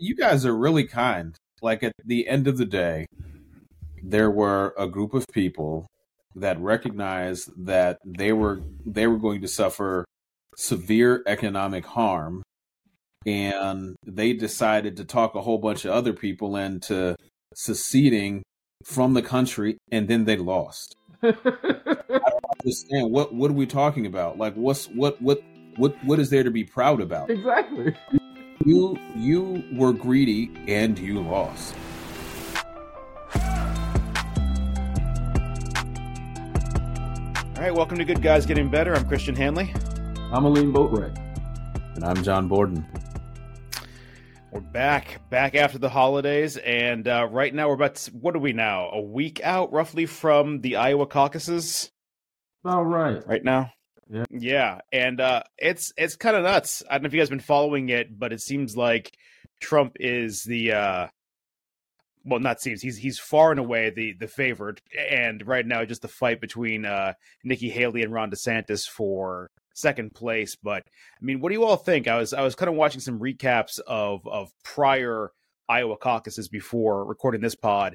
you guys are really kind. Like at the end of the day, there were a group of people that recognized that they were they were going to suffer severe economic harm and they decided to talk a whole bunch of other people into seceding from the country and then they lost. I don't understand what what are we talking about? Like what's what what what what is there to be proud about? Exactly. You you were greedy and you lost. All right, welcome to Good Guys Getting Better. I'm Christian Hanley. I'm Aleem Boatwright. And I'm John Borden. We're back, back after the holidays, and uh, right now we're about to, what are we now? A week out, roughly, from the Iowa caucuses. All right, right now. Yeah, yeah, and uh, it's it's kind of nuts. I don't know if you guys been following it, but it seems like Trump is the uh, well, not seems he's he's far and away the the favorite, and right now just the fight between uh, Nikki Haley and Ron DeSantis for second place. But I mean, what do you all think? I was I was kind of watching some recaps of of prior Iowa caucuses before recording this pod,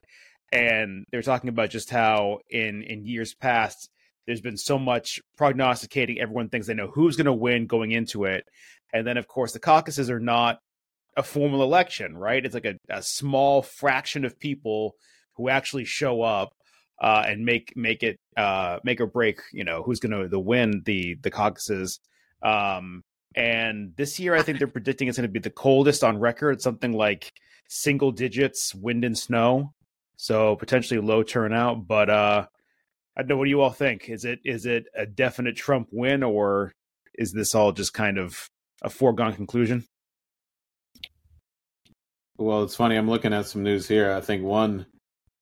and they're talking about just how in in years past there's been so much prognosticating. Everyone thinks they know who's going to win going into it, and then of course the caucuses are not a formal election, right? It's like a, a small fraction of people who actually show up uh, and make make it uh, make or break. You know who's going to the win the the caucuses. Um, and this year, I think they're predicting it's going to be the coldest on record, something like single digits wind and snow. So potentially low turnout. But uh, I don't know. What do you all think? Is it is it a definite Trump win, or is this all just kind of a foregone conclusion? Well, it's funny. I'm looking at some news here. I think one,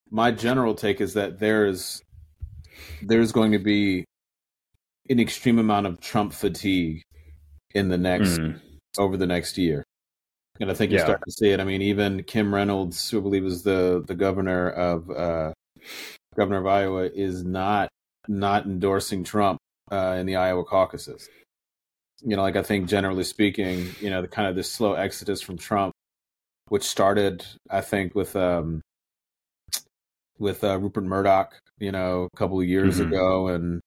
my general take is that there's there's going to be an extreme amount of Trump fatigue in the next mm. over the next year, and I think you start to see it. I mean, even Kim Reynolds, who I believe is the the governor of uh, governor of Iowa, is not not endorsing Trump uh, in the Iowa caucuses. You know, like I think generally speaking, you know, the kind of this slow exodus from Trump which started, I think, with um, with uh, Rupert Murdoch, you know, a couple of years mm-hmm. ago, and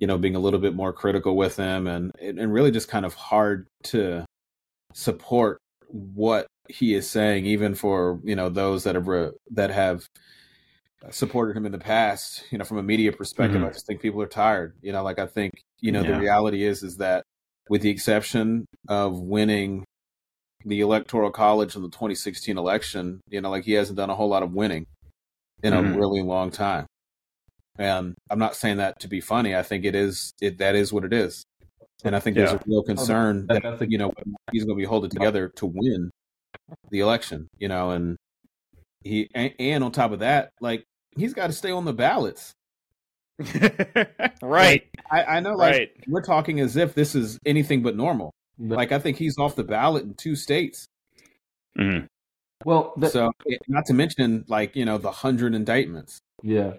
you know, being a little bit more critical with him, and and really just kind of hard to support what he is saying, even for you know those that have re- that have supported him in the past. You know, from a media perspective, mm-hmm. I just think people are tired. You know, like I think you know yeah. the reality is is that with the exception of winning the electoral college in the 2016 election, you know, like he hasn't done a whole lot of winning in mm-hmm. a really long time. And I'm not saying that to be funny. I think it is it that is what it is. And I think yeah. there's a real concern that, that you know he's going to be holding together to win the election. You know, and he and, and on top of that, like he's got to stay on the ballots. right. Like, I, I, know. Like right. we're talking as if this is anything but normal. Like I think he's off the ballot in two states. Mm-hmm. Well, the, so not to mention like you know the hundred indictments. Yeah.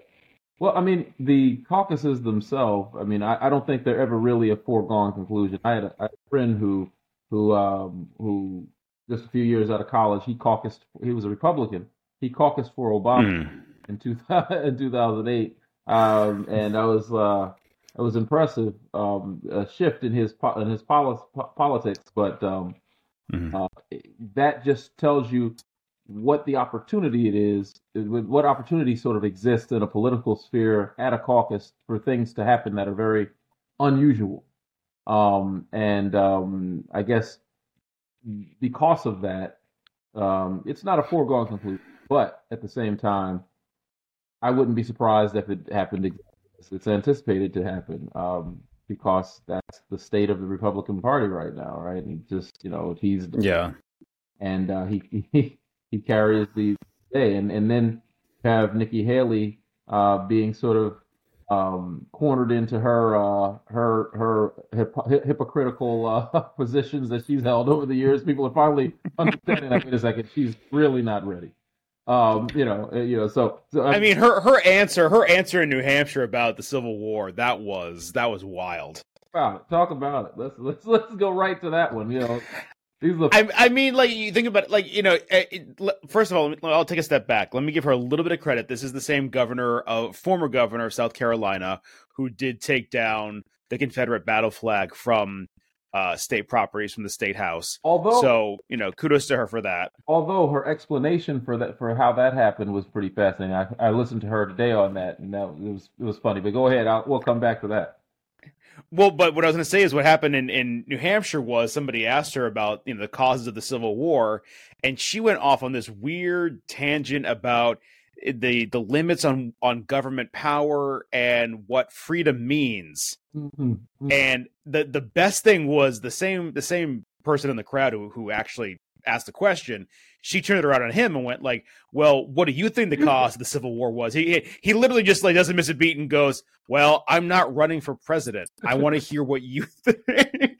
Well, I mean the caucuses themselves. I mean, I, I don't think they're ever really a foregone conclusion. I had a, I had a friend who who um, who just a few years out of college he caucused. He was a Republican. He caucused for Obama mm. In two in two thousand eight. Um, and I was uh, it was impressive um, a shift in his in his poli- politics, but um, mm-hmm. uh, that just tells you what the opportunity it is, what opportunity sort of exists in a political sphere at a caucus for things to happen that are very unusual. Um, and um, I guess because of that, um, it's not a foregone conclusion. But at the same time, I wouldn't be surprised if it happened it's anticipated to happen um, because that's the state of the Republican Party right now, right? And just you know he's yeah, and uh, he he he carries the day, and and then have Nikki Haley uh, being sort of um, cornered into her uh, her her hip- hypocritical uh, positions that she's held over the years. People are finally understanding that. Wait a second, she's really not ready. Um, you know, uh, you know. So, so I mean, her her answer, her answer in New Hampshire about the Civil War, that was that was wild. About it. Talk about it. Let's let's let's go right to that one. You know, These look. I, I mean, like you think about it, like you know. eh, It, first of all, I'll take a step back. Let me give her a little bit of credit. This is the same governor of former governor of South Carolina who did take down the Confederate battle flag from uh, state properties from the state house. although So you know, kudos to her for that. although her explanation for that for how that happened was pretty fascinating. I, I listened to her today on that, and that it was it was funny. But go ahead, I'll, we'll come back to that. Well, but what I was going to say is what happened in, in New Hampshire was somebody asked her about you know the causes of the Civil War, and she went off on this weird tangent about the the limits on on government power and what freedom means. Mm-hmm. And the the best thing was the same the same person in the crowd who who actually asked the question. She turned it around on him and went like, "Well, what do you think the cause of the Civil War was?" He he- he literally just like doesn't miss a beat and goes, "Well, I'm not running for president. I want to hear what you think."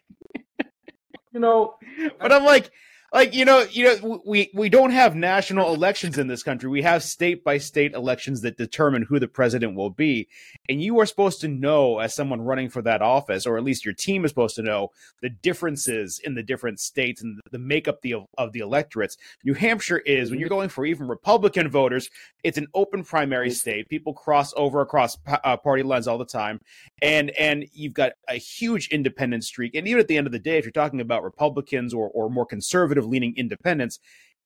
You know, but I'm like, like you know, you know, we we don't have national elections in this country. We have state by state elections that determine who the president will be, and you are supposed to know as someone running for that office, or at least your team is supposed to know the differences in the different states and the makeup the, of the electorates. New Hampshire is when you're going for even Republican voters, it's an open primary state. People cross over across uh, party lines all the time, and and you've got a huge independent streak. And even at the end of the day, if you're talking about Republicans or or more conservative leaning independents,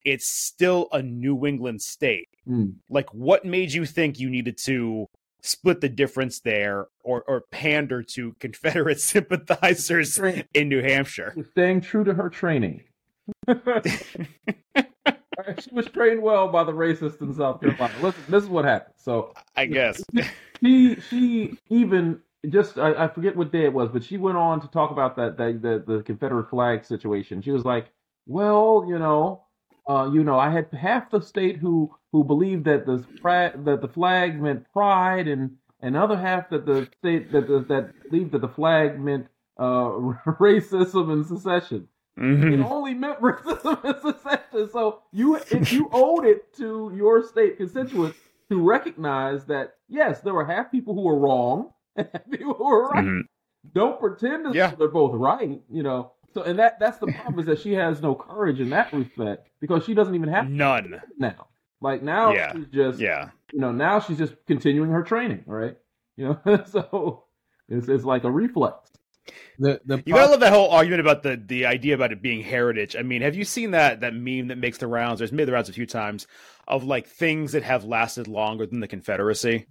it's still a New England state. mm, Like, what made you think you needed to split the difference there or or pander to Confederate sympathizers in New Hampshire? staying true to her training. she was trained well by the racists in South Carolina. Listen, this is what happened. So I guess. she she even just I, I forget what day it was, but she went on to talk about that, that the the Confederate flag situation. She was like, "Well, you know, uh, you know, I had half the state who who believed that the that the flag meant pride, and and other half that the state that the, that believed that the flag meant uh, racism and secession." It Mhm. only meant racism and secession. So you if you owed it to your state constituents to recognize that yes, there were half people who were wrong and half people who were right. Mhm. Don't pretend as Yeah. they're both right, you know. So and that that's the problem is that she has no courage in that respect because she doesn't even have None. now. Like now Yeah. she's just Yeah. you know, now she's just continuing her training, right? You know, so it's it's like a reflex. The the You gotta love that whole argument about the the idea about it being heritage. I mean, have you seen that that meme that makes the rounds? There's made the rounds a few times of like things that have lasted longer than the Confederacy,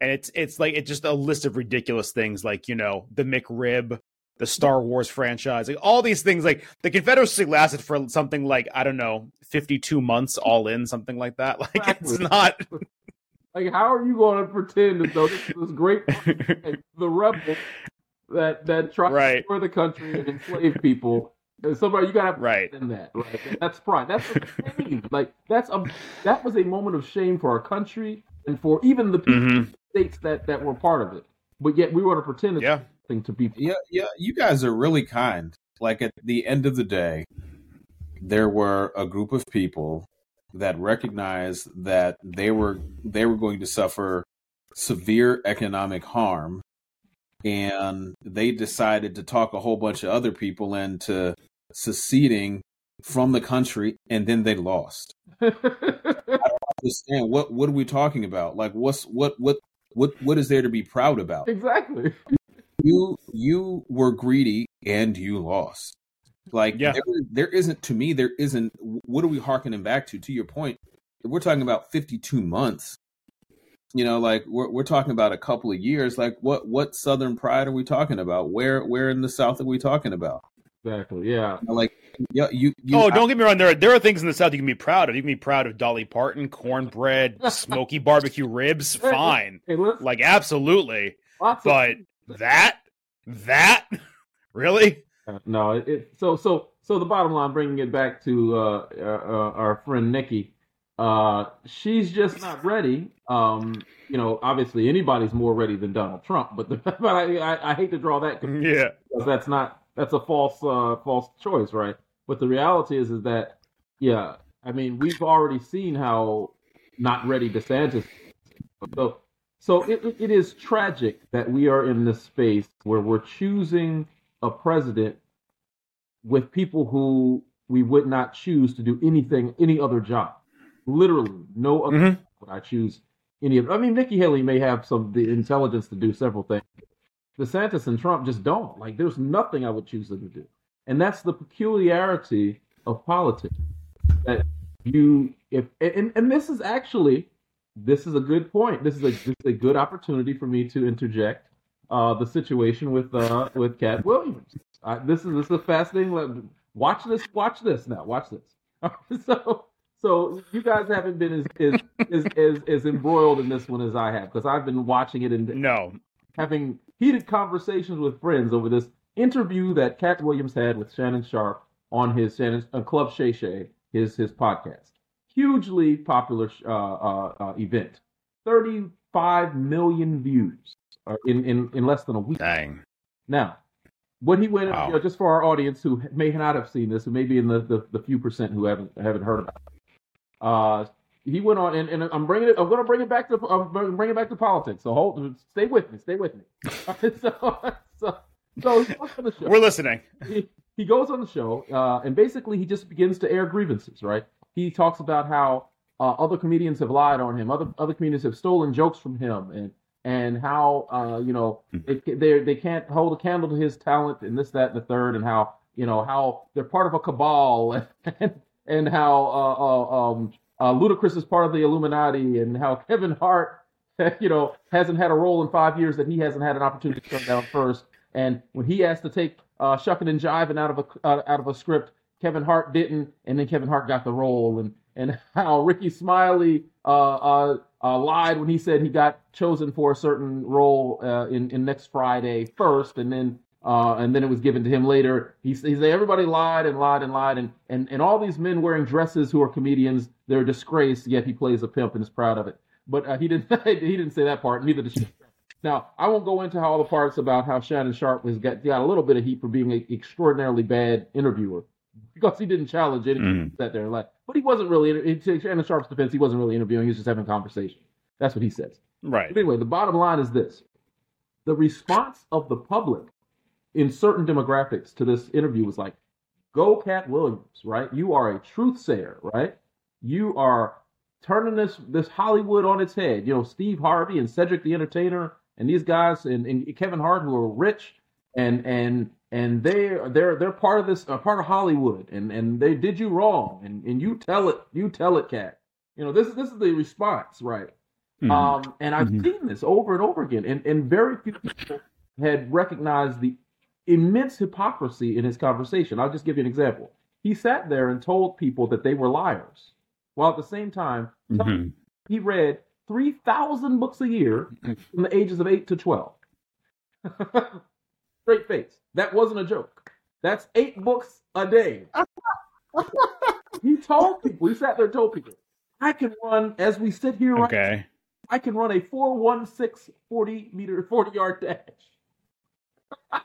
and it's it's like it's just a list of ridiculous things, like you know the McRib, the Star Wars franchise, like all these things. Like the Confederacy lasted for something like I don't know, 52 months all in, something like that. Like it's not. Like, how are you going to pretend as though this is this great like, the rebel that that tried to destroy the country and enslave people? And somebody you gotta have Right. in that, right? That's pride. That's shame. like that's a that was a moment of shame for our country and for even the people Mhm. states that that were part of it. But yet we want to pretend it's Yeah. Something to people. Yeah, yeah, you guys are really kind. Like at the end of the day, there were a group of people that recognized that they were they were going to suffer severe economic harm and they decided to talk a whole bunch of other people into seceding from the country and then they lost. I don't understand what what are we talking about? Like what's what what what what is there to be proud about? exactly. You you were greedy and you lost like Yeah. there, there isn't to me there isn't what are we harkening back to to your point we're talking about 52 months you know like we're, we're talking about a couple of years like what what southern pride are we talking about where where in the south are we talking about Exactly. Yeah. like yeah you, you oh, don't get me wrong. There are there are things in the South you can be proud of. You can be proud of Dolly Parton, cornbread, smoky barbecue ribs. Fine, Hey, like absolutely. lots of But that that really Uh, No, it, so so so the bottom line, bringing it back to uh, uh, uh, our friend Nikki, uh, she's just not ready. Um, you know, obviously anybody's more ready than Donald Trump, but the, but I, I, I hate to draw that conclusion yeah because that's not that's a false uh, false choice, right? But the reality is is that yeah, I mean we've already seen how not ready DeSantis. is. So so it, it, it is tragic that we are in this space where we're choosing a president with people who we would not choose to do anything, any other job. Literally, no other Mhm. would I choose any of. I mean, Nikki Haley may have some the intelligence to do several things. DeSantis and Trump just don't. Like, there's nothing I would choose them to do, and that's the peculiarity of politics. That you, if and and this is actually, this is a good point. This is a this is a good opportunity for me to interject uh, the situation with uh, with Katt Williams. Uh, this is this is a fascinating. Watch this. Watch this now. Watch this. so so you guys haven't been as as, as as as embroiled in this one as I have because I've been watching it and No. having heated conversations with friends over this interview that Katt Williams had with Shannon Sharpe on his Shannon uh, Club Shay Shay, his his podcast. Hugely popular uh, uh, uh, event. 35 million views uh, in, in, in less than a week. Dang. Now, what he went, Wow. you know, just for our audience who may not have seen this, who may be in the, the, the few percent who haven't haven't heard about it, uh, he went on, and, and I'm bringing it. I'm going to bring it back to I'm bring it back to politics. So hold, stay with me, stay with me. so, so, so he goes on the show We're listening. he, he goes on the show, uh, and basically he just begins to air grievances. Right? He talks about how uh, other comedians have lied on him, other other comedians have stolen jokes from him, and and how uh, you know they they they can't hold a candle to his talent, and this, that, and the third, and how you know how they're part of a cabal, and and how uh, uh, um, uh, Ludacris is part of the Illuminati, and how Kevin Hart, you know, hasn't had a role in five years that he hasn't had an opportunity to turn down first. And when he has to take uh, shucking and jiving out of a uh, out of a script, Kevin Hart didn't, and then Kevin Hart got the role. And and how Rickey Smiley uh, uh, uh, lied when he said he got chosen for a certain role uh, in in next Friday first, and then uh, and then it was given to him later. He, he said everybody lied and lied and lied, and, and and all these men wearing dresses who are comedians, they're a disgrace. Yet he plays a pimp and is proud of it. But uh, he didn't he didn't say that part. Neither did she. Now I won't go into all the parts about how Shannon Sharpe has got got a little bit of heat for being an extraordinarily bad interviewer because he didn't challenge anything. Mhm. Sat there and laughed. But he wasn't really. In in Shannon Sharpe's defense, he wasn't really interviewing. He was just having a conversation. That's what he says. Right. But anyway, the bottom line is this: the response of the public in certain demographics to this interview was like, "Go, Katt Williams! Right? You are a truth sayer, right? You are turning this this Hollywood on its head. You know, Steve Harvey and Cedric the Entertainer and these guys and, and Kevin Hart who are rich and and and they they're they're part of this uh, part of Hollywood and and they did you wrong and and you tell it you tell it, Katt. You know, this is this is the response, right? Mhm. Um, and I've Mhm. seen this over and over again, and, and very few people had recognized the immense hypocrisy in his conversation. I'll just give you an example. He sat there and told people that they were liars, while at the same time Mhm. he read 3,000 books a year from the ages of 8 to 12. Straight face. That wasn't a joke. That's eight books a day. he told people, he sat there and told people, I can run, as we sit here right Okay. I can run a 416 40 meter 40 yard dash.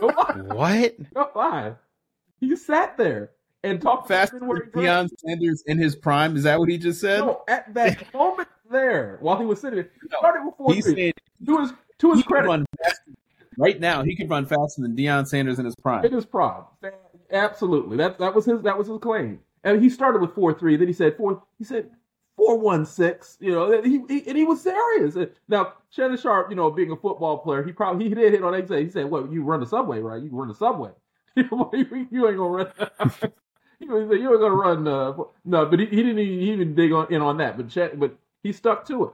no lie. What? No lie. He sat there and talked Faster men than Deion Sanders in his prime. Is that what he just said? No, at that moment there, while he was sitting there, he started with four he said To his to his he credit, run faster. Right now, he could run faster than Deion Sanders in his prime. it is prime. Absolutely. That that was his that was his claim. And he started with four three. Then he said four. He said four one six. You know, and he, he and he was serious. Now Shannon Sharpe, you know, being a football player, he probably he did hit on exit. He said, "Well, you run the subway, right? You run the subway. you ain't gonna run." He like, you ain't gonna run. Uh, no, but he, he didn't even, he didn't dig on, in on that. But Shan- but he stuck to it.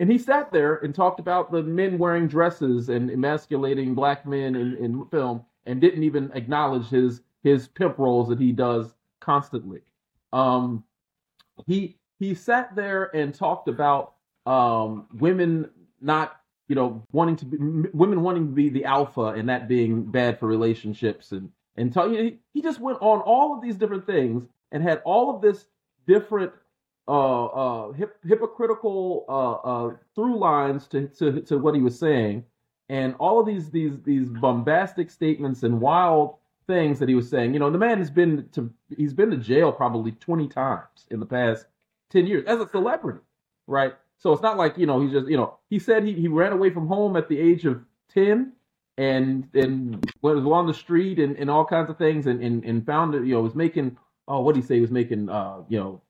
And he sat there and talked about the men wearing dresses and emasculating black men in, in film and didn't even acknowledge his his pimp roles that he does constantly. Um, he he sat there and talked about um, women not you know wanting to be women wanting to be the alpha and that being bad for relationships and and tell you he, he just went on all of these different things and had all of this different uh, uh, hip, hypocritical uh, uh, through lines to, to to what he was saying, and all of these these these bombastic statements and wild things that he was saying. You know, the man has been to he's been to jail probably twenty times in the past ten years as a celebrity, right? So it's not like you know he's just you know he said he he ran away from home at the age of ten and and was on the street and, and all kinds of things, and and, and found it, you know, was making oh, what did he say? He was making uh, you know,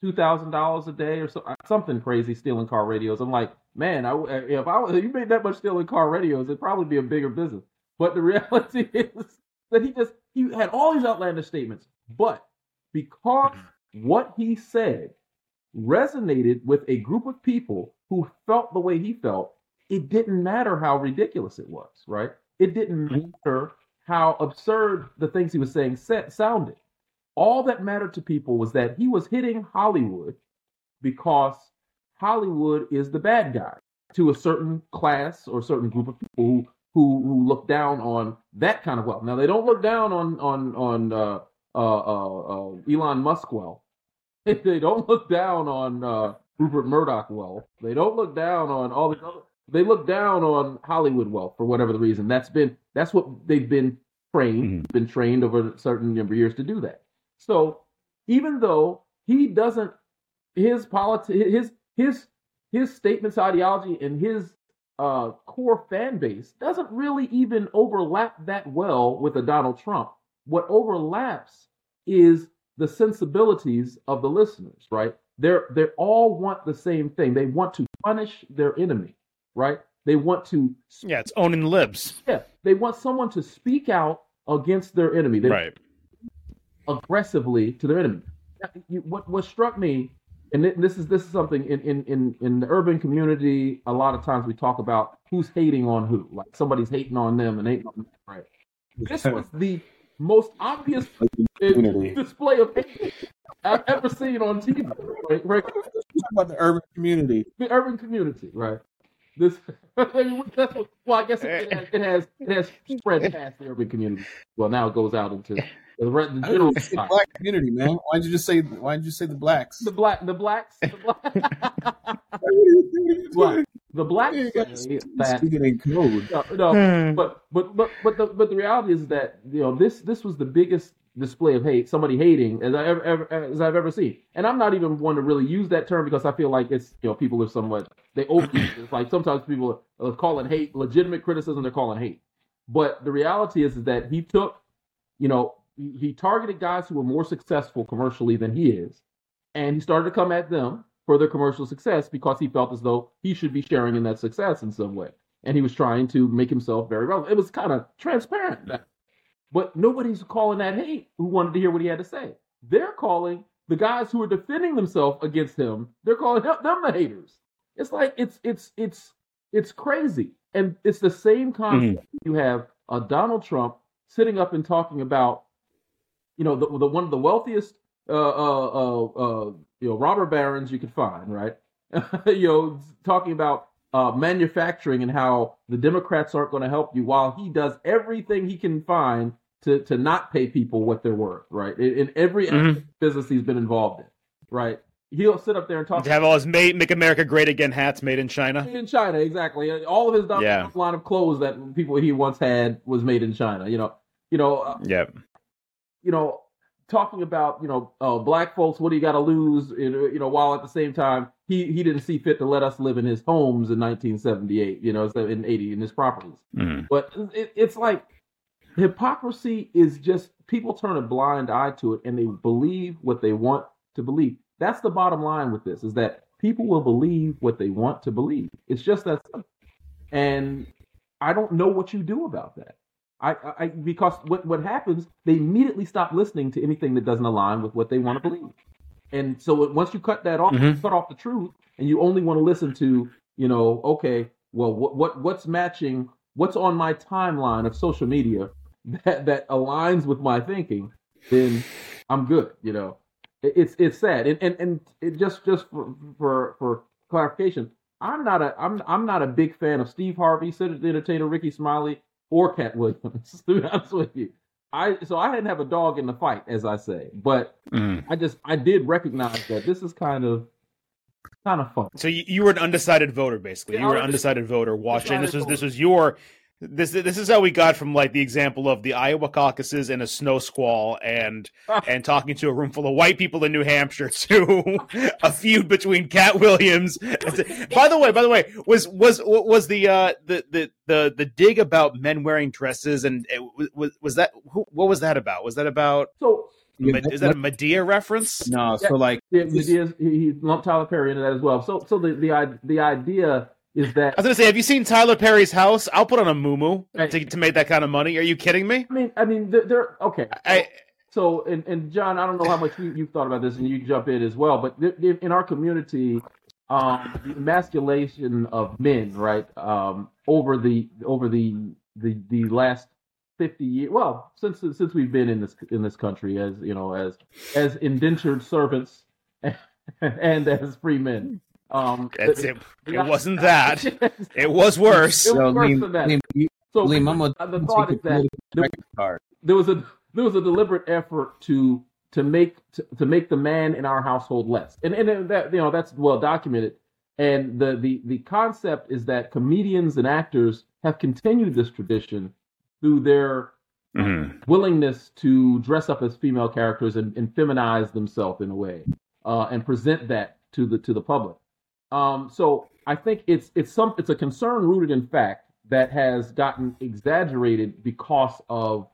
two thousand dollars a day or so, uh, something crazy stealing car radios. I'm like, man, I, uh, if I if you made that much stealing car radios, it'd probably be a bigger business. But the reality is that he just he had all these outlandish statements, but because mm-hmm. what he said resonated with a group of people who felt the way he felt, it didn't matter how ridiculous it was, right? It didn't mm-hmm. matter how absurd the things he was saying sounded. All that mattered to people was that he was hitting Hollywood because Hollywood is the bad guy to a certain class or certain group of people who who, who look down on that kind of wealth. Now they don't look down on on on uh, uh, uh, uh Elon Musk wealth. they don't look down on uh, Rupert Murdoch wealth. They don't look down on all the other. They look down on Hollywood wealth for whatever the reason. That's been that's what they've been trained, mm-hmm. been trained over a certain number of years to do that. So even though he doesn't, his politi- his his his statements, ideology, and his uh, core fan base doesn't really even overlap that well with a Donald Trump. What overlaps is the sensibilities of the listeners, right? They're they all want the same thing. They want to punish their enemy, right? They want to yeah, it's owning libs. Yeah, they want someone to speak out against their enemy. They right. Aggressively to their enemy. What what struck me, and this is this is something in in in in the urban community. A lot of times we talk about who's hating on who. Like somebody's hating on them and hating on them, right? This was the most obvious display of hate I've ever seen on TV. Right? right? about the urban community. The urban community, right? This, well, I guess it, it, it has it has spread past the urban community. Well, now it goes out into the, the general the black community, man. Why did you just say? Why did you say the blacks? The black, the blacks, the black. black. The black yeah, that speaking in code. No, no hmm. but but but but the but the reality is that you know this this was the biggest display of hate, somebody hating as I ever, ever as I've ever seen. And I'm not even one to really use that term because I feel like it's you know people are somewhat they overuse It's like sometimes people are calling hate legitimate criticism. They're calling hate, but the reality is, is that he took you know he targeted guys who were more successful commercially than he is, and he started to come at them for their commercial success because he felt as though he should be sharing in that success in some way. And he was trying to make himself very relevant. It was kind of transparent. But nobody's calling that hate who wanted to hear what he had to say. They're calling the guys who are defending themselves against him, they're calling them the haters. It's like it's it's it's it's crazy. And it's the same concept. Mm-hmm. You have a Donald Trump sitting up and talking about, you know, the, the one of the wealthiest uh, uh, uh, uh you know robber barons you could find, right? you know, talking about uh, manufacturing and how the Democrats aren't going to help you, while he does everything he can find to to not pay people what they're worth, right? In, in every mm-hmm. business he's been involved in, right? He'll sit up there and talk. To have all his "Make Make America Great Again" hats made in China. Made in China, exactly. All of his yeah. line of clothes that people he once had was made in China. You know, you know. Uh, yeah. You know, talking about you know uh, black folks what do you got to lose you know while at the same time he he didn't see fit to let us live in his homes in 1978 you know in 80 in his properties. Mm. but it, it's like hypocrisy is just people turn a blind eye to it and they believe what they want to believe. That's the bottom line with this is that people will believe what they want to believe. It's just that simple. and i don't know what you do about that I, I because what what happens, they immediately stop listening to anything that doesn't align with what they want to believe. And so once you cut that off, mm-hmm. cut off the truth, and you only want to listen to, you know, okay, well, what what what's matching, what's on my timeline of social media that that aligns with my thinking, then I'm good. You know, it, it's it's sad, and and and it just just for for for clarification, I'm not a I'm I'm not a big fan of Steve Harvey, Cedric Entertainer, Rickey Smiley, or Katt Williams. To be honest with you, I so I didn't have a dog in the fight, as I say, but mm. I just I did recognize that this is kind of kind of fun. So you, you were an undecided voter, basically. Yeah, you were an undecided voter watching. This was voter. this was your This this is how we got from like the example of the Iowa caucuses in a snow squall and and talking to a room full of white people in New Hampshire to a feud between Katt Williams. By the way, by the way, was was was the uh, the the the the dig about men wearing dresses and it, was was that who, what was that about? Was that about so? is that a Madea reference? No, so like yeah, Madea, he lumped Tyler Perry into that as well. So so the the the idea is that I was gonna say, have you seen Tyler Perry's house? I'll put on a moo to, to make that kind of money. Are you kidding me? I mean, I mean, they're, they're okay. I, so, and, and John, I don't know how much you, you've thought about this, and you jump in as well. But in our community, um, the emasculation of men, right, um, over the over the the the last fifty years, well, since since we've been in this in this country as you know as as indentured servants and as free men. Um, That's it. It wasn't that. It was worse. It was worse than that. so Liam, the thought is that there, there, was a there was a deliberate effort to to make to, to make the man in our household less, and and that you know that's well documented. And the the the concept is that comedians and actors have continued this tradition through their mm-hmm. willingness to dress up as female characters and, and feminize themselves in a way, uh, and present that to the to the public. Um, so I think it's it's some it's a concern rooted in fact that has gotten exaggerated because of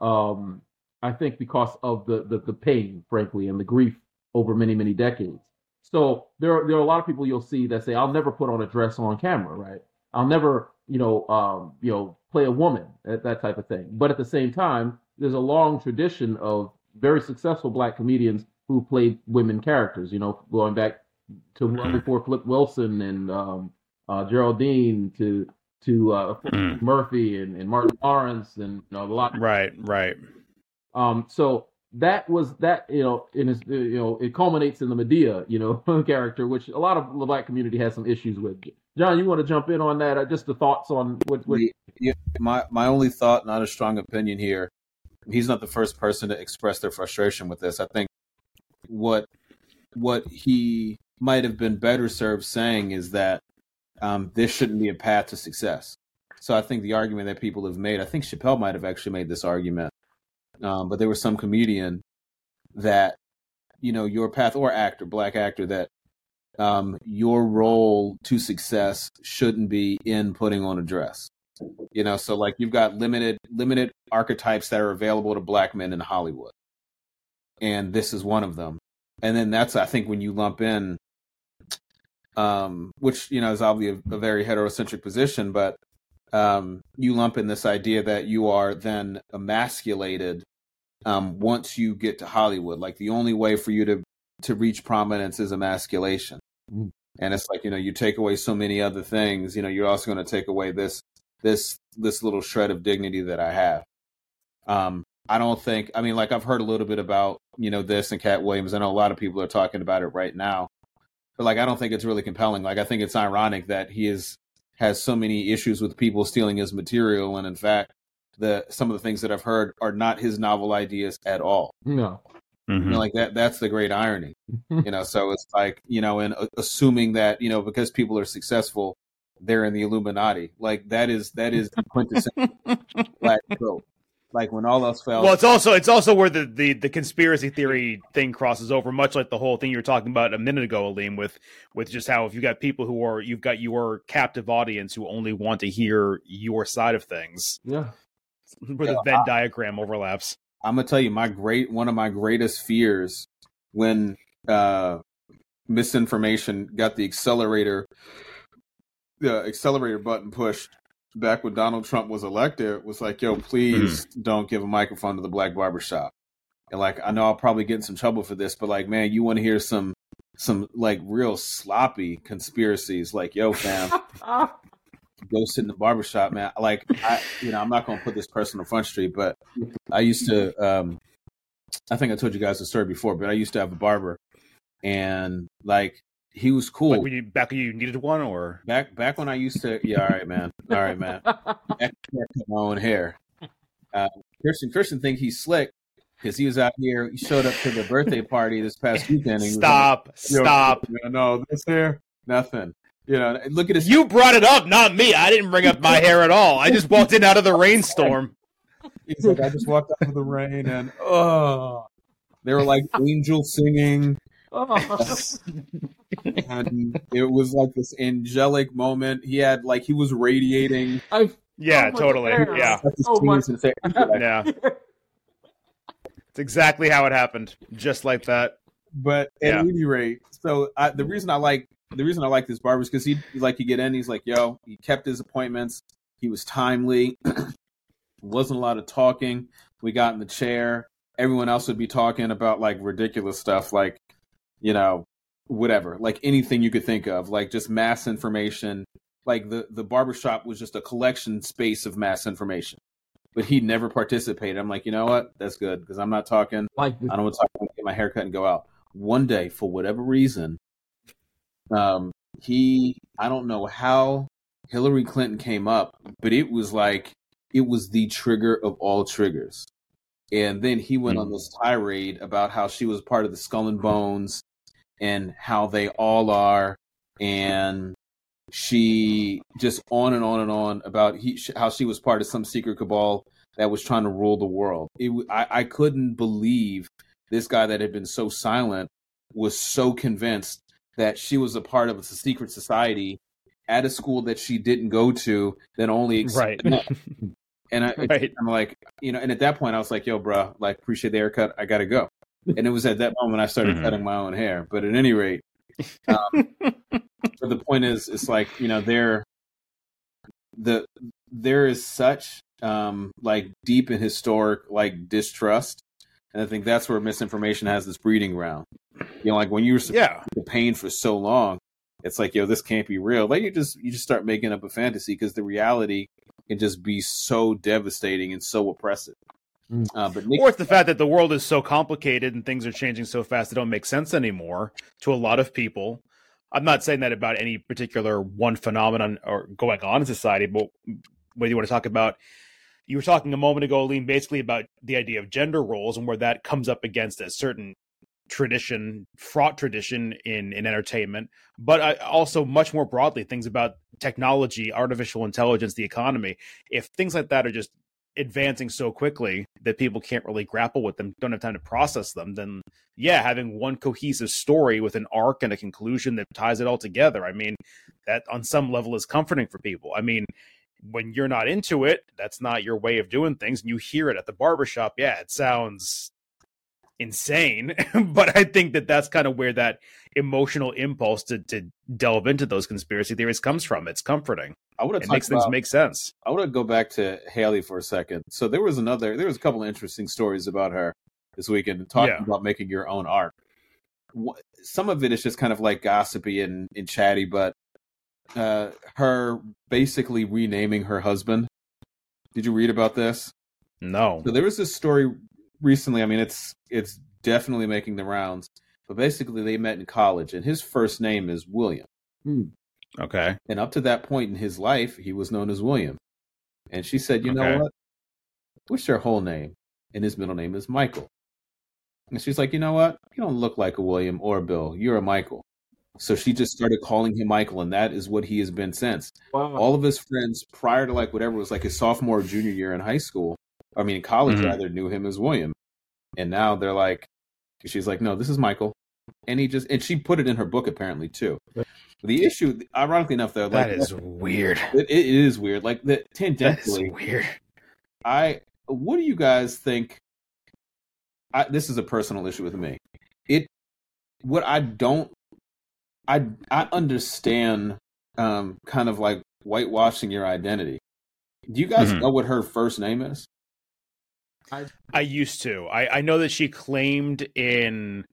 um, I think because of the, the the pain, frankly, and the grief over many many decades. So there are, there are a lot of people you'll see that say, "I'll never put on a dress on camera," right? I'll never, you know, um, you know, play a woman, that, that type of thing. But at the same time, there's a long tradition of very successful black comedians who played women characters. You know, going back to mm-hmm. before Flip Wilson and um, uh, Geraldine to to uh, mm. Murphy and, and Martin Lawrence and you know a lot. Right, right. Um, so that was that you know in his you know it culminates in the Madea you know character, which a lot of the black community has some issues with. John, you want to jump in on that? Uh, just the thoughts on what? what... Yeah, my my only thought, not a strong opinion here. He's not the first person to express their frustration with this. I think what what he might have been better served saying is that um, this shouldn't be a path to success. So I think the argument that people have made, I think Chappelle might have actually made this argument, um, but there was some comedian that, you know, your path or actor, black actor, that um, your role to success shouldn't be in putting on a dress. You know, so like you've got limited limited archetypes that are available to black men in Hollywood, and this is one of them. And then that's I think when you lump in um, which you know is obviously a, a very heterocentric position, but um, you lump in this idea that you are then emasculated um, once you get to Hollywood. Like the only way for you to to reach prominence is emasculation, mm. and it's like you know you take away so many other things. You know you're also going to take away this this this little shred of dignity that I have. Um, I don't think. I mean, like I've heard a little bit about you know this and Katt Williams. I know a lot of people are talking about it right now but like I don't think it's really compelling. Like I think it's ironic that he is has so many issues with people stealing his material, and in fact, the some of the things that I've heard are not his novel ideas at all. No, mm-hmm. you know, like that. That's the great irony. you know, so it's like you know, and uh, assuming that you know because people are successful, they're in the Illuminati. Like that is that is quintessential black trope like when all else fails. Well, it's also it's also where the, the the conspiracy theory thing crosses over, much like the whole thing you were talking about a minute ago, Aleem, with with just how if you've got people who are you've got your captive audience who only want to hear your side of things. Yeah. Where the Venn diagram overlaps. I'm gonna tell you my great one of my greatest fears when uh misinformation got the accelerator the accelerator button pushed back when Donald Trump was elected was like, yo, please mm-hmm. don't give a microphone to the black barbershop. And like, I know I'll probably get in some trouble for this, but like, man, you want to hear some, some like real sloppy conspiracies. Like, yo, fam, go sit in the barbershop, man. Like, I, you know, I'm not going to put this person on Front Street, but I used to, um, I think I told you guys the story before, but I used to have a barber and like he was cool. Like when you back when you needed one, or back back when I used to. Yeah, all right, man. All right, man. I my own hair. Uh, Christian Christian think he's slick because he was out here. He showed up to the birthday party this past weekend. stop! Like, stop! No, this hair, nothing. You know, look at his. You brought it up, not me. I didn't bring up my hair at all. I just walked in out of the rainstorm. He's like, I just walked out of the rain and oh, they were like angels singing. and it was like this angelic moment. He had like he was radiating. I've Yeah, Oh, my totally. hair. Yeah, Oh, my- It's insane. yeah. It's exactly how it happened, just like that. But at Yeah. any rate, so I, the reason I like the reason I like this barber is because he like you get in, he's like, yo, he kept his appointments. He was timely. Wasn't a lot of talking. We got in the chair. Everyone else would be talking about like ridiculous stuff, like you know, whatever, like anything you could think of, like just mass information. Like the the barbershop was just a collection space of mass information. But he never participated. I'm like, you know what? That's good because I'm not talking. like. I don't want to talk about get my haircut and go out. One day, for whatever reason, um, he I don't know how Hillary Clinton came up, but it was like it was the trigger of all triggers. And then he went on this tirade about how she was part of the Skull and Bones and how they all are, and she just on and on and on about he, how she was part of some secret cabal that was trying to rule the world. It, I, I couldn't believe this guy that had been so silent was so convinced that she was a part of a secret society at a school that she didn't go to that only Right. and I, Right. I'm like, you know, and at that point I was like, yo, bro, like, appreciate the haircut. I got to go. And it was at that moment I started Mhm. cutting my own hair. But at any rate, um, but the point is, it's like, you know, there, the, there is such, um, like deep and historic, like distrust. And I think that's where misinformation has this breeding ground. You know, like when you were yeah, the pain for so long, it's like, yo, this can't be real. Like you just you just start making up a fantasy because the reality can just be so devastating and so oppressive. Mm. Uh, but Nick, or it's the fact that the world is so complicated and things are changing so fast they don't make sense anymore to a lot of people. I'm not saying that about any particular one phenomenon or going on in society, but whether you want to talk about, you were talking a moment ago, Lean, basically about the idea of gender roles and where that comes up against a certain tradition, fraught tradition in in entertainment, but I, also much more broadly things about technology, artificial intelligence, the economy. If things like that are just advancing so quickly that people can't really grapple with them, don't have time to process them, then yeah, having one cohesive story with an arc and a conclusion that ties it all together. I mean, that on some level is comforting for people. I mean, when you're not into it, that's not your way of doing things, and you hear it at the barbershop, yeah, it sounds insane. but I think that that's kind of where that emotional impulse to, to delve into those conspiracy theories comes from. It's comforting. I would have It talked makes things make sense. I want to go back to Haley for a second. So there was another, there was a couple of interesting stories about her this weekend, talking Yeah. about making your own art. Some of it is just kind of like gossipy and, and chatty, but uh, her basically renaming her husband. Did you read about this? No. So there was this story recently. I mean, it's it's definitely making the rounds. But basically, they met in college, and his first name is William. Okay. And up to that point in his life, he was known as William. And she said, "You Okay. know what? What's your whole name?" And his middle name is Michael. And she's like, "You know what? You don't look like a William or a Bill. You're a Michael." So she just started calling him Michael, and that is what he has been since. Wow. All of his friends prior to like whatever was like his sophomore or junior year in high school, I mean college Mhm. rather, knew him as William. And now they're like, she's like, no, this is Michael. And he just and she put it in her book apparently too. The issue, ironically enough, though, like That is weird. it, it is weird. Like the That is tangentially, weird. I what do you guys think? I, this is a personal issue with me. It what I don't I I understand um kind of like whitewashing your identity. Do you guys Mhm. know what her first name is? I used to. I, I know that she claimed in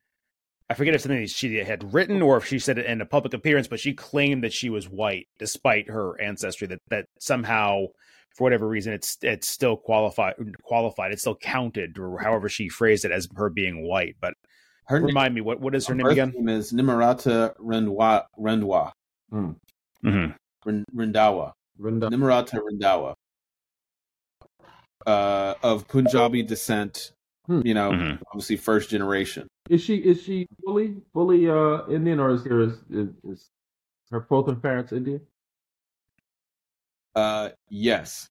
I forget if something she had written or if she said it in a public appearance, but she claimed that she was white despite her ancestry. That that somehow, for whatever reason, it's it's still qualified. Qualified. It's still counted, or however she phrased it, as her being white. But Her name, remind me, what what is her name birth again? name is Nimarata Randhawa Randhawa Mm-hmm. Randhawa Renda- Nimarata Randhawa uh, of Punjabi descent. Hmm. You know, Mhm. obviously first generation. Is she is she fully fully uh Indian or is there is, is, is Her both her parents Indian. Uh, yes.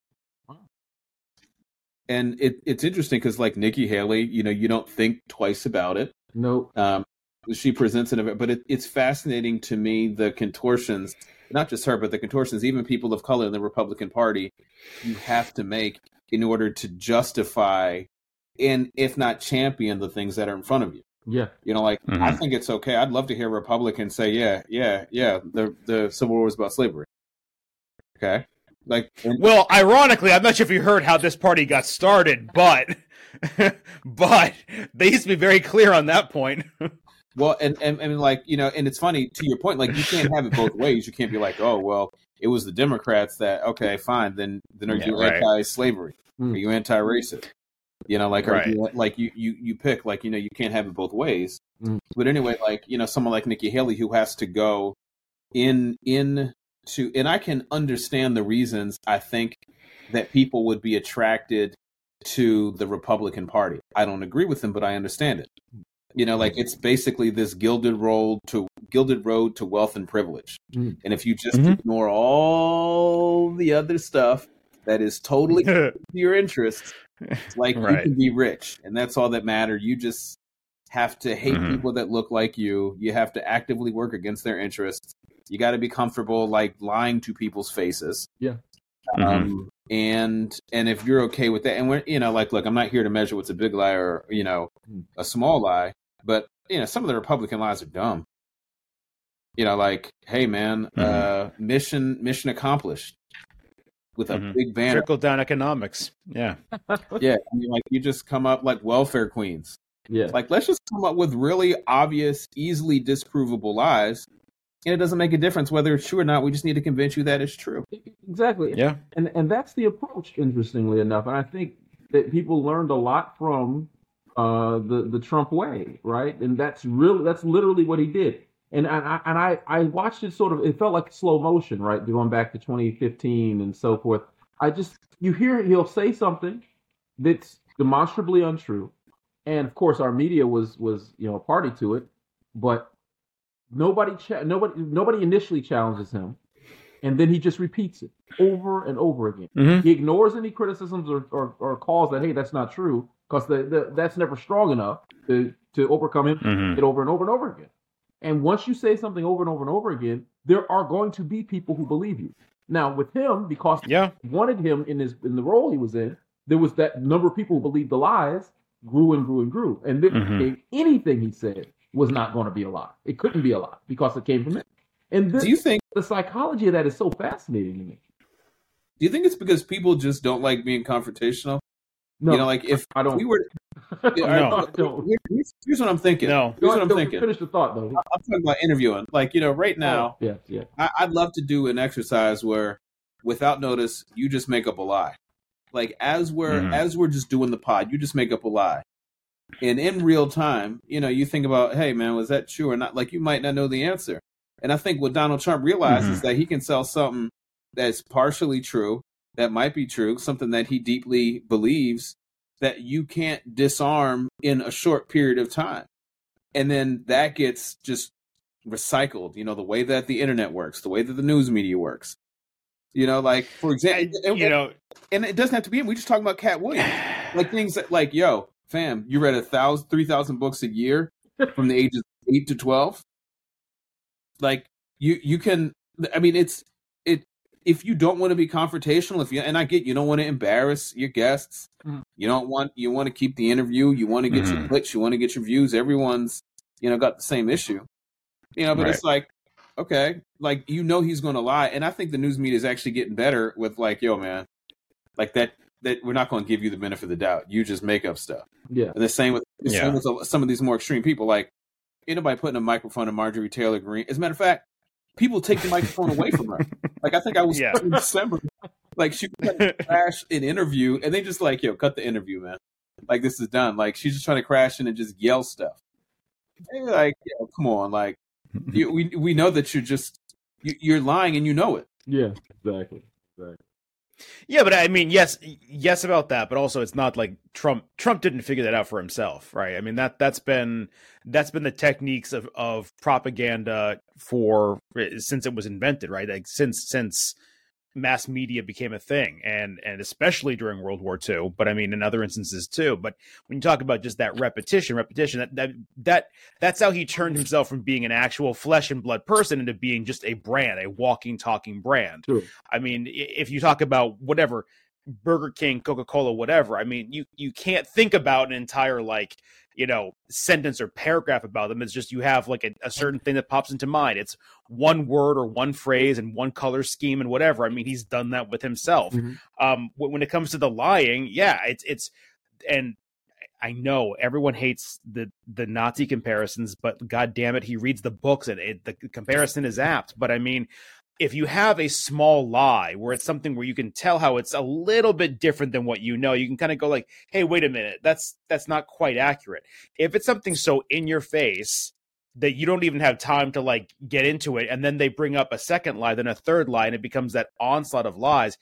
And it, it's interesting because, like Nikki Haley, you know, you don't think twice about it. Nope. Um, she presents it, but it, it's fascinating to me the contortions, not just her, but the contortions, even people of color in the Republican Party, you have to make in order to justify and, if not champion, the things that are in front of you. Yeah. You know, like Mhm. I think it's okay. I'd love to hear Republicans say, "Yeah, yeah, yeah, the the Civil War was about slavery." Okay, like and- Well, ironically, I'm not sure if you heard how this party got started, but but they used to be very clear on that point. Well, and, and and like you know, and it's funny to your point. Like you can't have it both ways. You can't be like, oh well, it was the Democrats that okay, fine. Then then are Yeah, you right. anti-slavery? Mm. Are you anti-racist? You know, like Right. you, like you you you pick like you know you can't have it both ways. Mm. But anyway, like you know, someone like Nikki Haley who has to go in in to, and I can understand the reasons. I think that people would be attracted to the Republican Party. I don't agree with them, but I understand it. You know, like it's basically this gilded road to gilded road to wealth and privilege. Mm. And if you just Mhm. ignore all the other stuff that is totally to your interests, it's like you can be rich, and that's all that matters. You just have to hate Mhm. people that look like you. You have to actively work against their interests. You got to be comfortable like lying to people's faces. Yeah. Um, and and if you're okay with that, and we're you know like look, I'm not here to measure what's a big lie or you know Hmm. a small lie, but you know some of the Republican lies are dumb. You know, like hey man, uh, mission mission accomplished with a Mhm. big banner. Trickle down economics. Yeah. Yeah, I mean, like you just come up like welfare queens. Yeah. Like let's just come up with really obvious, easily disprovable lies, and it doesn't make a difference whether it's true or not. We just need to convince you that it's true. Exactly. Yeah. and and that's the approach interestingly enough and i think that people learned a lot from uh the the trump way right and that's really that's literally what he did and I, I and i i watched it sort of it felt like slow motion right going back to 2015 and so forth i just you hear he'll say something that's demonstrably untrue and of course our media was was you know a party to it but nobody cha- nobody nobody initially challenges him and then he just repeats it over and over again. Mhm. He ignores any criticisms or, or, or calls that hey that's not true because the, the, that's never strong enough to to overcome him Mhm. it over and over and over again. And once you say something over and over and over again, there are going to be people who believe you. Now with him, because Yeah. wanted him in his in the role he was in, there was that number of people who believed the lies grew and grew and grew. And then Mhm. anything he said was not going to be a lie. It couldn't be a lie because it came from him. And this, Do you think? the psychology of that is so fascinating to me. Do you think it's because people just don't like being confrontational? No, you know, like if I don't. we were. I No. Here's, here's what I'm thinking. No. Here's what I'm Go- thinking. Finish the thought though. I'm talking about interviewing. Like you know, right now, Oh, yeah, yeah. I, I'd love to do an exercise where, without notice, you just make up a lie. Like as we're Mhm. as we're just doing the pod, you just make up a lie, and in real time, you know, you think about, hey man, was that true or not? Like you might not know the answer. And I think what Donald Trump realizes is that he can sell something that's partially true, that might be true, something that he deeply believes that you can't disarm in a short period of time. And then that gets just recycled, you know, the way that the internet works, the way that the news media works. You know, like for example, and, You know. and it doesn't have to be. We just talking about Katt Williams, like things that, like, yo, fam, you read a thousand, three thousand books a year from the ages of eight to twelve. Like you, you can. I mean, it's it. If you don't want to be confrontational, if you and I get you don't want to embarrass your guests, Mhm. you don't want you want to keep the interview, you want to get your Mhm. clicks, you want to get your views. Everyone's you know got the same issue, you know. But it's like okay, like you know he's going to lie, and I think the news media is actually getting better with like, yo, man, like that. That we're not going to give you the benefit of the doubt. You just make up stuff. Yeah. And the same with the Yeah. same with some of these more extreme people. Like anybody putting a microphone in Marjorie Taylor Greene. As a matter of fact, people take the microphone away from her. Like I think I was Yeah. in December. Like she was trying to crash an interview, and they just like, yo, cut the interview, man. Like this is done. Like she's just trying to crash in and just yell stuff. And you're like, yo, come on, like you, we we know that you're just you, you're lying and you know it. Yeah, exactly. Exactly. Yeah, but I mean, yes, yes about that, but also it's not like Trump. Trump didn't figure that out for himself, right? I mean that that's been that's been the techniques of of propaganda for eh, since it was invented, right? Like since since mass media became a thing and and especially during world war ii but i mean in other instances too but when you talk about just that repetition repetition that that, that that's how he turned himself from being an actual flesh and blood person into being just a brand a walking talking brand True. i mean if you talk about whatever burger king coca-cola whatever. I mean you you can't think about an entire like you know sentence or paragraph about them. It's just you have like a, a, certain thing that pops into mind. It's one word or one phrase and one color scheme and whatever. I mean he's done that with himself. Mm-hmm. um when it comes to the lying yeah it's it's and I know everyone hates the the Nazi comparisons, but god damn it, he reads the books and it, the comparison is apt. But I mean, if you have a small lie where it's something where you can tell how it's a little bit different than what you know, you can kind of go like, "Hey, wait a minute, that's that's not quite accurate." If it's something so in your face that you don't even have time to like get into it and then they bring up a second lie, then a third lie and it becomes that onslaught of lies,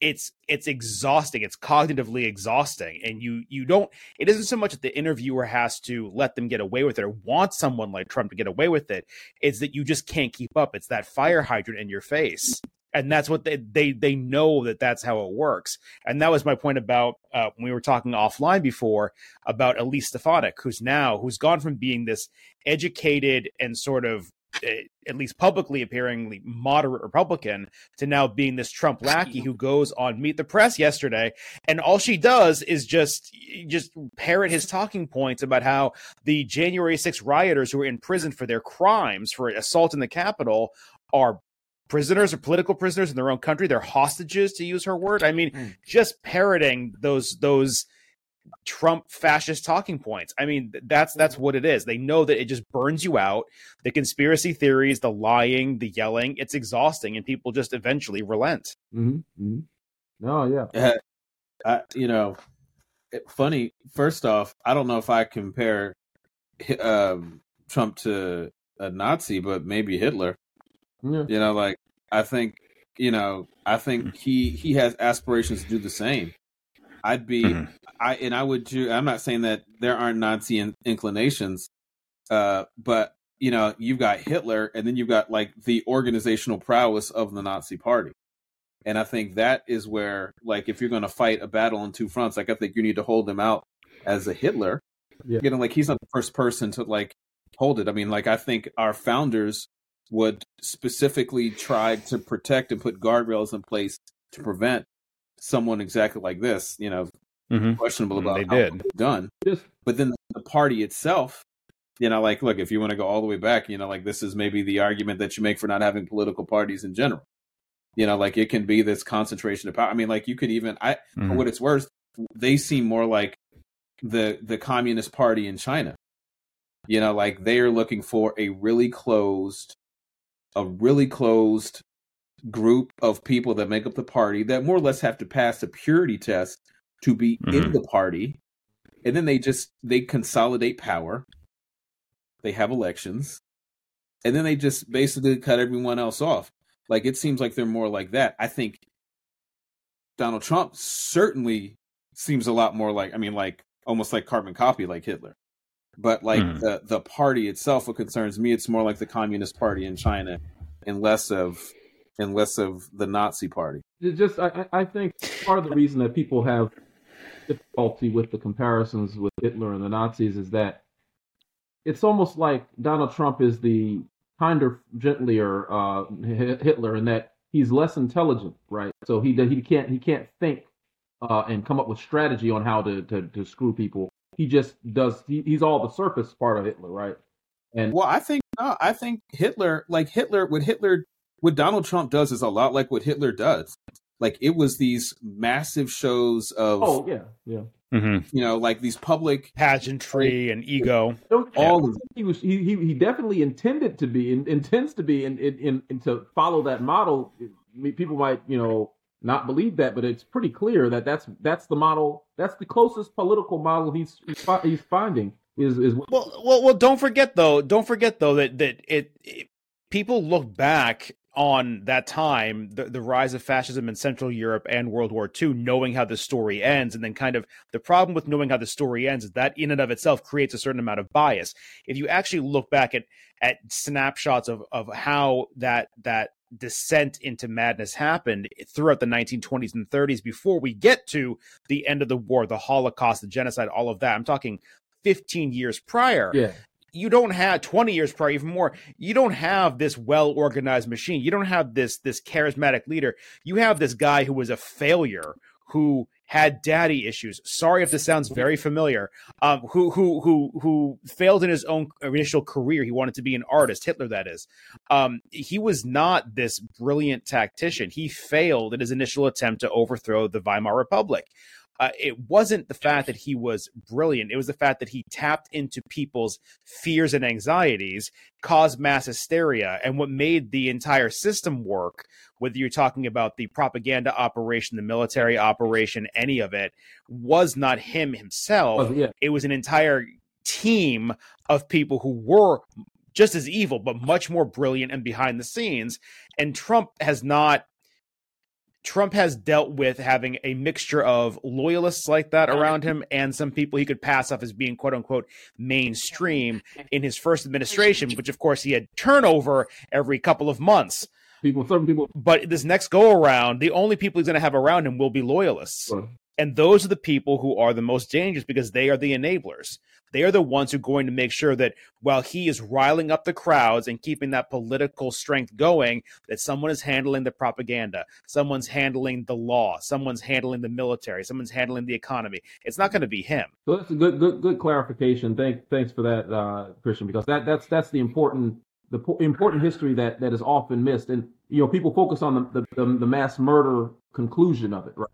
it's it's exhausting. It's cognitively exhausting. And you you don't it isn't so much that the interviewer has to let them get away with it or want someone like trump to get away with it. It's that you just can't keep up. It's that fire hydrant in your face. And that's what they they they know that that's how it works. And that was my point about uh, when we were talking offline before about elise stefanik who's now who's gone from being this educated and sort of at least publicly appearing moderate Republican to now being this Trump lackey who goes on Meet the Press yesterday, and all she does is just just parrot his talking points about how the January 6 rioters who were in prison for their crimes for assault in the Capitol are prisoners or political prisoners in their own country. They're hostages, to use her word. I mean, mm. just parroting those those Trump fascist talking points. I mean, that's that's what it is. They know that it just burns you out. The conspiracy theories, the lying, the yelling, it's exhausting, and people just eventually relent. Mm-hmm. Mm-hmm. Oh yeah, uh, I, you know, it, funny. First off, I don't know if I compare um, Trump to a Nazi, but maybe Hitler. Yeah. You know, like I think you know, I think he he has aspirations to do the same. I'd be, mm-hmm. I and I would do. I'm not saying that there aren't Nazi in, inclinations, uh, but you know, you've got Hitler, and then you've got like the organizational prowess of the Nazi Party, and I think that is where, like, if you're going to fight a battle on two fronts, like I think you need to hold him out as a Hitler. Yeah. You know, like he's not the first person to like hold it. I mean, like I think our founders would specifically try to protect and put guardrails in place to prevent someone exactly like this, you know, mm-hmm. questionable about they how did. done. But then the party itself, you know, like, look, if you want to go all the way back, you know, like this is maybe the argument that you make for not having political parties in general. You know, like it can be this concentration of power. I mean, like you could even, I, mm-hmm. for what it's worth, they seem more like the the Communist Party in China. You know, like they are looking for a really closed, a really closed group of people that make up the party that more or less have to pass a purity test to be mm-hmm. in the party. And then they just they consolidate power. They have elections. And then they just basically cut everyone else off. Like it seems like they're more like that. I think donald trump certainly seems a lot more like i mean like almost like carbon copy like hitler. But like mm. the the party itself what concerns me it's more like the communist party in china and less of and less of the Nazi party. It just, I, I think part of the reason that people have difficulty with the comparisons with Hitler and the Nazis is that it's almost like Donald Trump is the kinder, gentler uh, Hitler in that he's less intelligent, right? So he he can't he can't think uh, and come up with strategy on how to, to, to screw people. He just does. He, he's all the surface part of Hitler, right? And well, I think no, I think Hitler, like Hitler, what Hitler what Donald Trump does is a lot like what Hitler does. Like it was these massive shows of oh yeah yeah mm-hmm. you know like these public pageantry and ego. All of he was he, he he definitely intended to be and intends to be and in, in, in, to follow that model. People might you know not believe that, but it's pretty clear that that's that's the model. That's the closest political model he's he's finding. Is, is well, well, well. Don't forget though. Don't forget though that that it, it people look back on that time, the, the rise of fascism in Central Europe and World War II, knowing how the story ends, and then kind of the problem with knowing how the story ends is that in and of itself creates a certain amount of bias. If you actually look back at at snapshots of of how that that descent into madness happened throughout the 1920s and 30s before we get to the end of the war, the Holocaust, the genocide, all of that. I'm talking 15 years prior. Yeah you don't have 20 years prior even more you don't have this well organized machine. You don't have this this charismatic leader. You have this guy who was a failure who had daddy issues. Sorry if this sounds very familiar. Um, who who who who failed in his own initial career. He wanted to be an artist hitler that is. Um, he was not this brilliant tactician. He failed in his initial attempt to overthrow the weimar republic uh, it wasn't the fact that he was brilliant. It was the fact that he tapped into people's fears and anxieties, caused mass hysteria. And what made the entire system work, whether you're talking about the propaganda operation, the military operation, any of it, was not him himself. Oh, yeah. It was an entire team of people who were just as evil, but much more brilliant and behind the scenes. And Trump has not Trump has dealt with having a mixture of loyalists like that oh, around him and some people he could pass off as being quote unquote mainstream in his first administration, which of course he had turnover every couple of months. People, certain people. But this next go around, the only people he's going to have around him will be loyalists. Sure. And those are the people who are the most dangerous because they are the enablers. They are the ones who are going to make sure that while he is riling up the crowds and keeping that political strength going, that someone is handling the propaganda, someone's handling the law, someone's handling the military, someone's handling the economy. It's not going to be him. So that's a good, good, good clarification. Thank, thanks for that, uh, Christian, because that, that's that's the important the po- important history that that is often missed, and you know people focus on the the, the, the mass murder conclusion of it, right?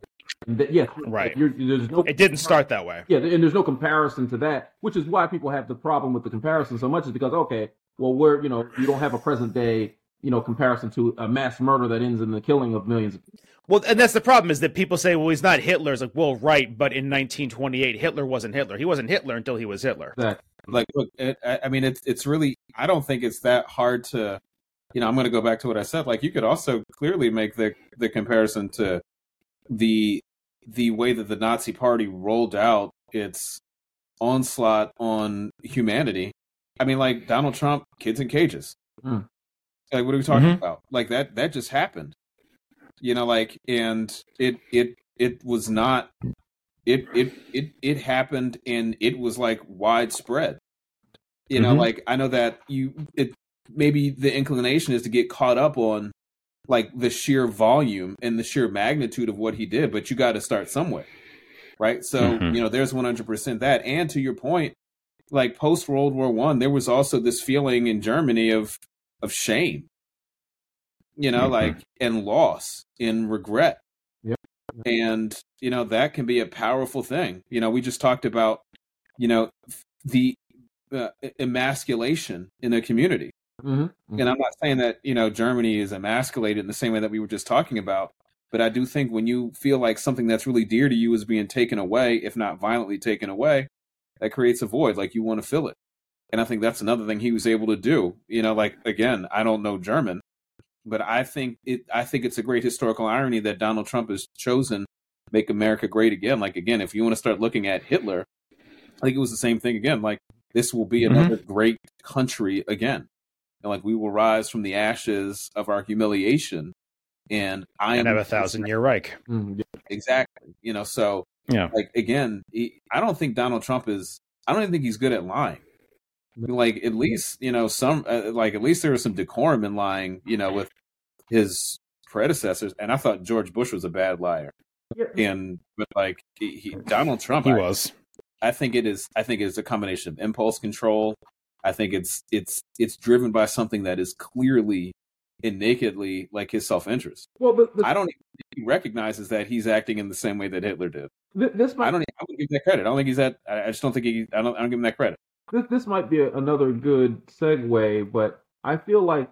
That, yes, right. You're, there's no, it didn't start that way. Yeah, and there's no comparison to that, which is why people have the problem with the comparison so much is because okay, well, we're you know you don't have a present day you know comparison to a mass murder that ends in the killing of millions of people. Well, and that's the problem is that people say, well, he's not Hitler. It's like, well, right, but in 1928, Hitler wasn't Hitler. He wasn't Hitler until he was Hitler. Exactly. Like, look, it, I mean, it's it's really. I don't think it's that hard to, you know. I'm going to go back to what I said. Like, you could also clearly make the the comparison to the the way that the Nazi Party rolled out its onslaught on humanity. I mean, like Donald Trump, kids in cages. Mm. Like, what are we talking Mhm. about? Like that that just happened. You know, like, and it it it was not. It it it it happened, and it was like widespread. You know, Mhm. like I know that you it maybe the inclination is to get caught up on like the sheer volume and the sheer magnitude of what he did, but you got to start somewhere, right? So Mhm. you know, there's 100% that. And to your point, like post World War One, there was also this feeling in Germany of of shame, you know, Mhm. like and loss, and regret, Yep. and you know that can be a powerful thing. You know, we just talked about, you know, the uh, emasculation in a community Mm-hmm. and I'm not saying that you know Germany is emasculated in the same way that we were just talking about, but I do think when you feel like something that's really dear to you is being taken away, if not violently taken away, that creates a void. Like you want to fill it, and I think that's another thing he was able to do. You know, like again, I don't know German, but I think it. I think it's a great historical irony that Donald Trump has chosen make America great again. Like again, if you want to start looking at Hitler, I think it was the same thing again. Like this will be Mhm. another great country again and like we will rise from the ashes of our humiliation and i And am have a thousand year Reich. Mm-hmm. exactly you know so Yeah. like again he, i don't think donald trump is i don't even think he's good at lying like at least you know some uh, like at least there was some decorum in lying you know with his predecessors and i thought george bush was a bad liar and but like he, he, donald trump He I, was. I think it is. I think it's a combination of impulse control. I think it's it's it's driven by something that is clearly and nakedly like his self interest. Well, but, but I don't even think he recognizes that he's acting in the same way that Hitler did. th- this I don't. I wouldn't give that credit. I don't think he's that. I I just don't think he. I don't. I don't give him that credit. this, this might be a, another good segue, but I feel like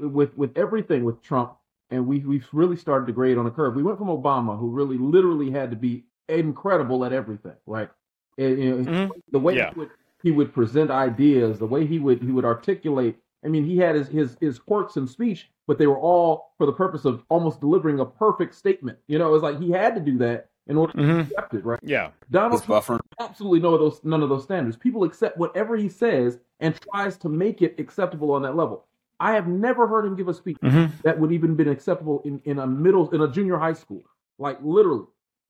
with with everything with Trump, and we we've really started to grade on a curve. We went from Obama, who really literally had to be incredible at everything, right? And, you know, Mhm. the way Yeah. he would he would present ideas, the way he would he would articulate. I mean, he had his his his quirks in speech, but they were all for the purpose of almost delivering a perfect statement. You know, it was like he had to do that in order Mhm. to accept it, right? Yeah. Donald Trump buffer. absolutely none of those none of those standards. People accept whatever he says and tries to make it acceptable on that level. I have never heard him give a speech Mhm. that would even been acceptable in, in a middle in a junior high school. Like literally.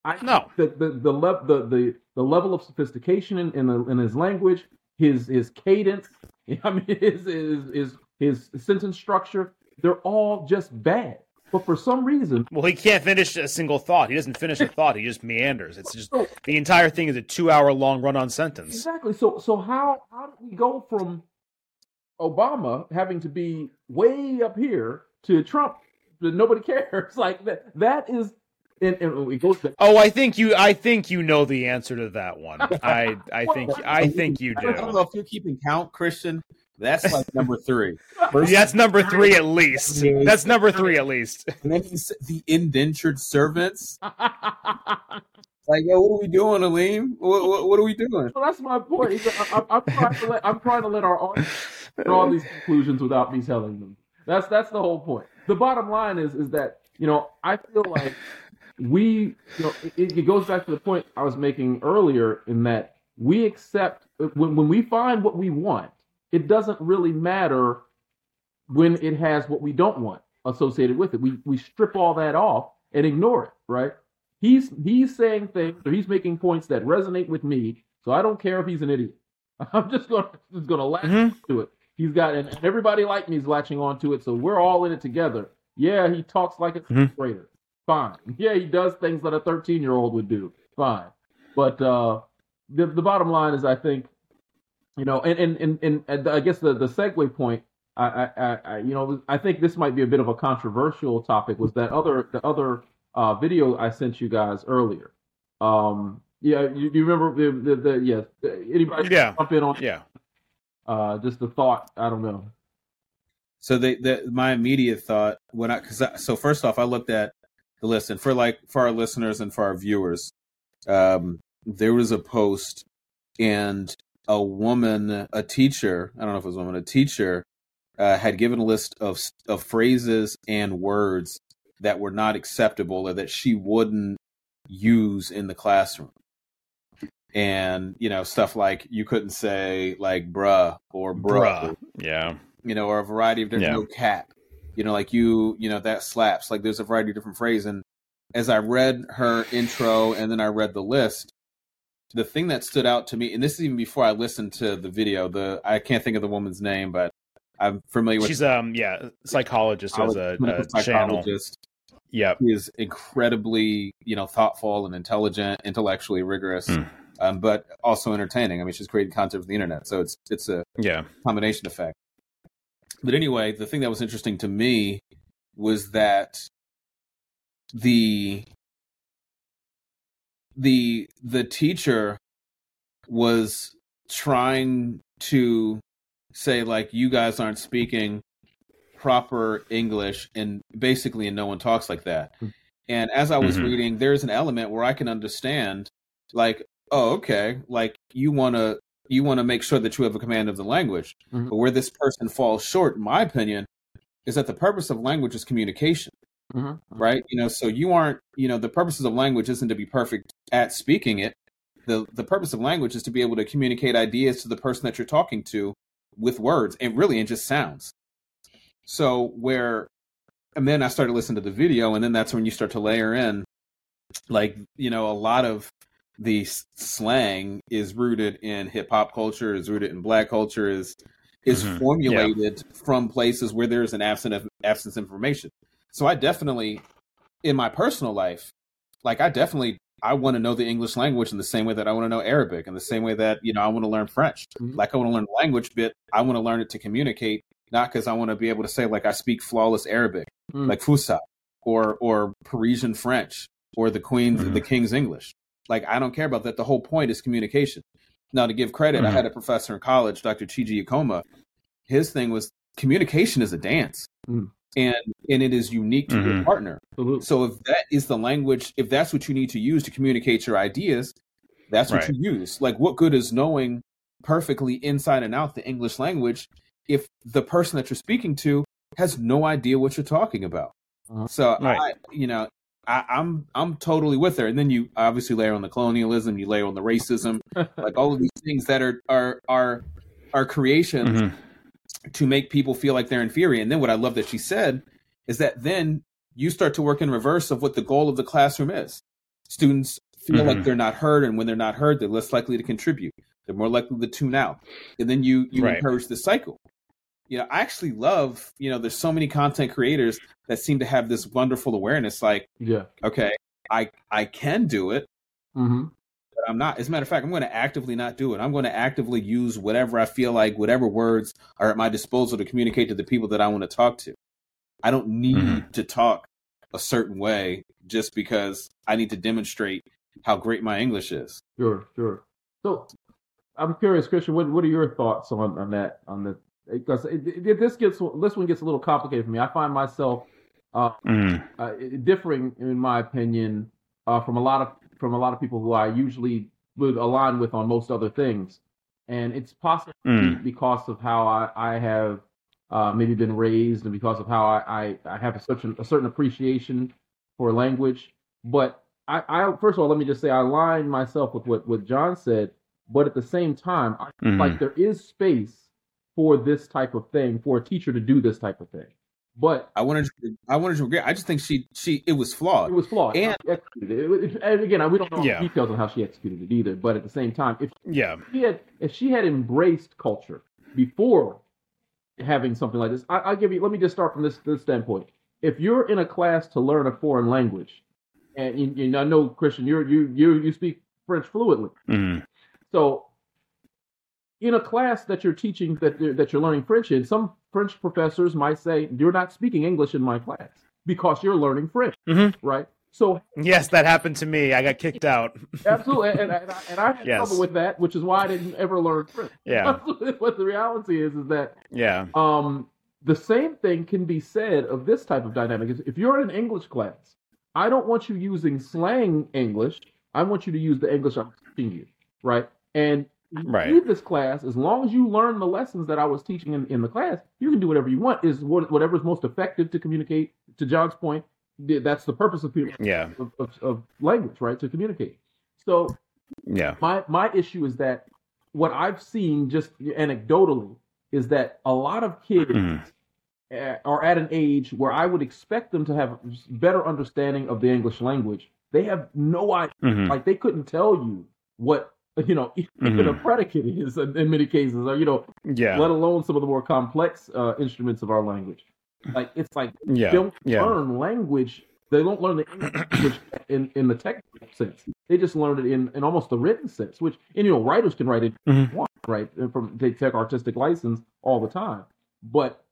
I No. the the the, lev- the, the, the level of sophistication in, in, the, in his language, his his cadence, I mean his his his his sentence structure, they're all just bad. But for some reason, Well, he can't finish a single thought. He doesn't finish a thought. He just meanders. It's just the entire thing is a two-hour-long run-on sentence. Exactly. So so how how did we go from Obama having to be way up here to Trump that nobody cares? Like that that is and, and it goes to Oh, I think you. I think you know the answer to that one. I. I think. I think you do. I don't know if you're keeping count, Christian. That's like number three. First- That's number three at least. That's number three at least. and then he said the indentured servants. Like, yo, what are we doing, Aleem? What, what, what are we doing? Well, that's my point. I, I, I'm trying to let I'm trying to let our audience draw these conclusions without me telling them. That's that's the whole point. The bottom line is is that you know I feel like we you know it, it goes back to the point I was making earlier in that we accept when when we find what we want, it doesn't really matter when it has what we don't want associated with it. We we strip all that off and ignore it, right? He's he's saying things or he's making points that resonate with me, so I don't care if he's an idiot. I'm just gonna just gonna latch Mhm. to it. He's got and everybody like me is latching on to it, so we're all in it together. Yeah, he talks like a grader. Fine. Yeah, he does things that a 13 year old would do. Fine. But uh, the the bottom line is, I think, you know, and and and, and, and I guess the the segue point. I, I, I, I, you know, I think this might be a bit of a controversial topic. Was that other the other uh, video I sent you guys earlier? Um, yeah, you, you remember the the, the yes? Anybody Yeah. jump in on Yeah. uh, just the thought? I don't know. So they, the, my immediate thought when I, cause I, so first off, I looked at the list and for like, for our listeners and for our viewers, um, there was a post and a woman, a teacher, I don't know if it was a woman, a teacher, uh, had given a list of, of phrases and words that were not acceptable or that she wouldn't use in the classroom. And, you know, stuff like you couldn't say like bruh or bruh Bruh. Yeah. you know, or a variety of different Yeah. no cap. You know, like you, you know, that slaps. Like there's a variety of different phrases. And as I read her intro and then I read the list, the thing that stood out to me, and this is even before I listened to the video, the I can't think of the woman's name, but I'm familiar with She's um yeah psychologist who has a, a channel. psychologist. Yep. He is incredibly, you know, thoughtful and intelligent, intellectually rigorous, Mm. um, but also entertaining. I mean, she's creating content for the internet, so it's it's a Yeah. combination effect. But anyway, the thing that was interesting to me was that the the the teacher was trying to say like you guys aren't speaking proper English and basically and no one talks like that. Mhm. And as I was Mhm. reading, there's an element where I can understand like, oh, okay, like you wanna you want to make sure that you have a command of the language. Mhm. But where this person falls short, in my opinion, is that the purpose of language is communication, Mhm. right? You know, so you aren't, you know, the purposes of language isn't to be perfect at speaking it. The the purpose of language is to be able to communicate ideas to the person that you're talking to with words and really in just sounds. So where and then I started listening to the video and then that's when you start to layer in like, you know, a lot of the s- slang is rooted in hip hop culture, is rooted in black culture, is is Mhm. formulated from places where there is an absence of absence of information. So I definitely, in my personal life, like I definitely I want to know the English language in the same way that I want to know Arabic, in the same way that you know I want to learn French. Mhm. Like I want to learn language bit, I want to learn it to communicate, not because I want to be able to say like I speak flawless Arabic, Mm. like Fusha, or or Parisian French, or the Queen's Mhm. the King's English. Like I don't care about that. The whole point is communication. Now, to give credit, I Mhm. had a professor in college, Dr. Chiji Yakoma. His thing was communication is a dance, Mm. and and it is unique to your Mhm. partner. Absolutely. So if that is the language, if that's what you need to use to communicate your ideas, that's what Right. you use. Like, what good is knowing perfectly inside and out the English language if the person that you're speaking to has no idea what you're talking about. Uh-huh. So Right. I, you know, I, I'm I'm totally with her. And then you obviously layer on the colonialism, you layer on the racism, like all of these things that are are are are creations Mhm. to make people feel like they're inferior. And then what I love that she said is that then you start to work in reverse of what the goal of the classroom is. Students feel like Mhm. they're not heard, and when they're not heard, they're less likely to contribute. They're more likely to tune out, and then you you Right. encourage the cycle. You know, I actually love. You know, there's so many content creators that seem to have this wonderful awareness. Like, Yeah. okay, I I can do it, hmm but I'm not. As a matter of fact, I'm going to actively not do it. I'm going to actively use whatever I feel like, whatever words are at my disposal to communicate to the people that I want to talk to. I don't need Mhm. to talk a certain way just because I need to demonstrate how great my English is. Sure, sure. So, I'm curious, Christian. What what are your thoughts on on that? On the because it, it, this gets this one gets a little complicated for me. I find myself uh, Mhm. uh, differing, in my opinion, uh, from a lot of from a lot of people who I usually would align with on most other things, and it's possibly Mm. because of how I, I have uh, maybe been raised, and because of how I, I, I have a certain a certain appreciation for language. But I, I first of all, let me just say I align myself with what what John said, but at the same time, I feel Mhm. like there is space for this type of thing for a teacher to do this type of thing. But I wanted to, I wanted to agree. I just think she she it was flawed. it was flawed. And- executed it. It- And again, we don't know Yeah. the details on how she executed it either. But at the same time, if Yeah. she had if she had embraced culture before having something like this, I, I'll give you. Let me just start from this this standpoint. If you're in a class to learn a foreign language, and you, you, I know Christian, you're you you you speak French fluently, Mhm. so in a class that you're teaching that you're- that you're learning French in, some French professors might say you're not speaking English in my class because you're learning French, Mhm. right? So Yes, that happened to me. I got kicked out. Absolutely, and, and, I, and I had Yes. trouble with that, which is why I didn't ever learn French. Yeah. but the reality is, is that Yeah. um, the same thing can be said of this type of dynamic. Is If you're in an English class, I don't want you using slang English. I want you to use the English I'm teaching you, right? And Right. leave this class as long as you learn the lessons that I was teaching in, in the class. You can do whatever you want. Is what, whatever is most effective to communicate. To John's point, that's the purpose of, people. Yeah. of, of, of language, right? To communicate. So Yeah. my my issue is that what I've seen just anecdotally is that a lot of kids uh, are at an age where I would expect them to have better understanding of the English language. They have no idea. Mhm. Like they couldn't tell you what you know even a Mhm. predicate is in, in many cases, or you know, Yeah. let alone some of the more complex uh, instruments of our language. Like it's like Yeah. they don't Yeah. learn language. They don't learn the English language in, in the technical sense. They just learn it in, in almost the written sense, which and you know writers can write it Mhm. want, right? And from they take artistic license all the time. But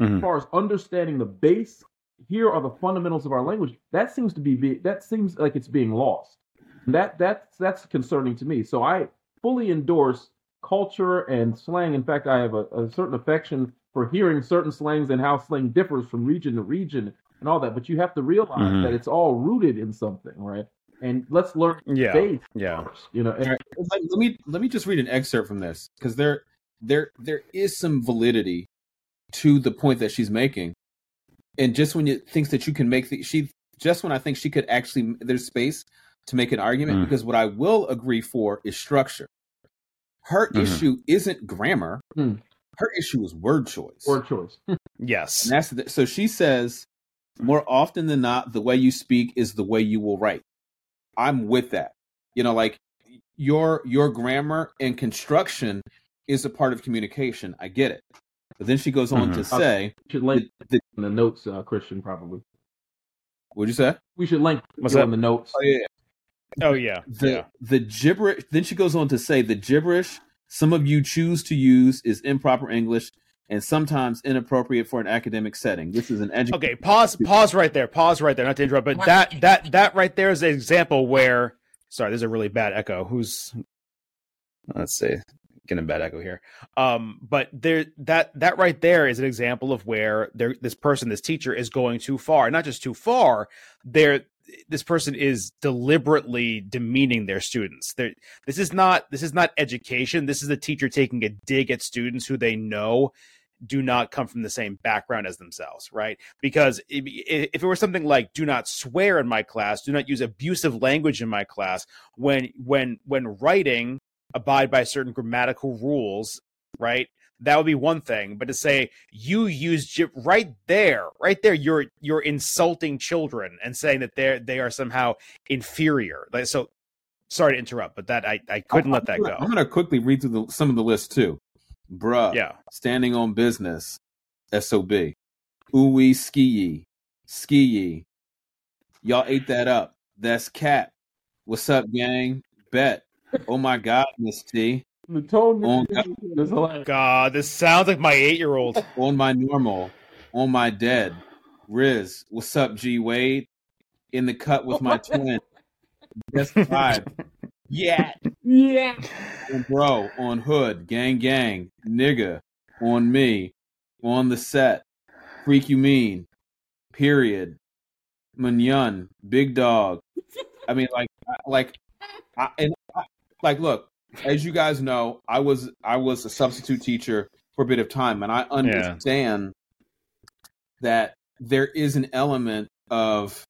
as Mhm. far as understanding the base, here are the fundamentals of our language. That seems to be- that seems like it's being lost. That that's that's concerning to me. So I fully endorse culture and slang. In fact, I have a, a certain affection for hearing certain slangs and how slang differs from region to region and all that. But you have to realize Mhm. that it's all rooted in something, right? And let's learn Yeah. base Yeah. first. You know, and, All right, let, let me let me just read an excerpt from this because there there there is some validity to the point that she's making, and just when you thinks that you can make the she just when I think she could actually there's space to make an argument Mm. because what I will agree for is structure. Her Mhm. issue isn't grammar. Mm. Her issue is word choice. word choice. Yes. And that's the, so she says more often than not the way you speak is the way you will write i'm with that you know like your your grammar and construction is a part of communication i get it but then she goes on Mhm. to say We should link the, the, in the notes, uh, Christian, probably. what'd you say We should link What's you that? in the notes. oh yeah Oh yeah. the yeah. the gibberish then she goes on to say the gibberish some of you choose to use is improper english and sometimes inappropriate for an academic setting this is an education Okay, pause pause right there. Pause right there. Not to interrupt, but that that that right there is an example where sorry, there's a really bad echo. Who's let's see. Getting a bad echo here. Um, but there that that right there is an example of where there this person, this teacher, is going too far. Not just too far, there this person is deliberately demeaning their students. There this is not this is not education. This is a teacher taking a dig at students who they know do not come from the same background as themselves, right? Because if, if it were something like "do not swear in my class," "do not use abusive language in my class," when when when writing, abide by certain grammatical rules, right? That would be one thing, but to say you use right there, right there, you're you're insulting children and saying that they're they are somehow inferior. Like so, sorry to interrupt, but that I, I couldn't I'm, let that I'm go. Gonna, I'm going to quickly read through the, some of the list too. Bruh. Yeah. Standing on business. SOB. Ooey ski ski Y'all ate that up. That's cat. What's up, gang? Bet. Oh my God, Miss T. The tone On, is hilarious. God, this sounds like my eight year old. on my normal. On my dead. Riz. What's up, G Wade? In the cut with my twin. That's five. Yeah. Yeah. on bro, on hood, gang gang, nigga, on me, on the set, freak you mean, period, manyan, big dog. I mean, like, like, I, and I, like, look, as you guys know, I was I was a substitute teacher for a bit of time, and I understand that there is an element of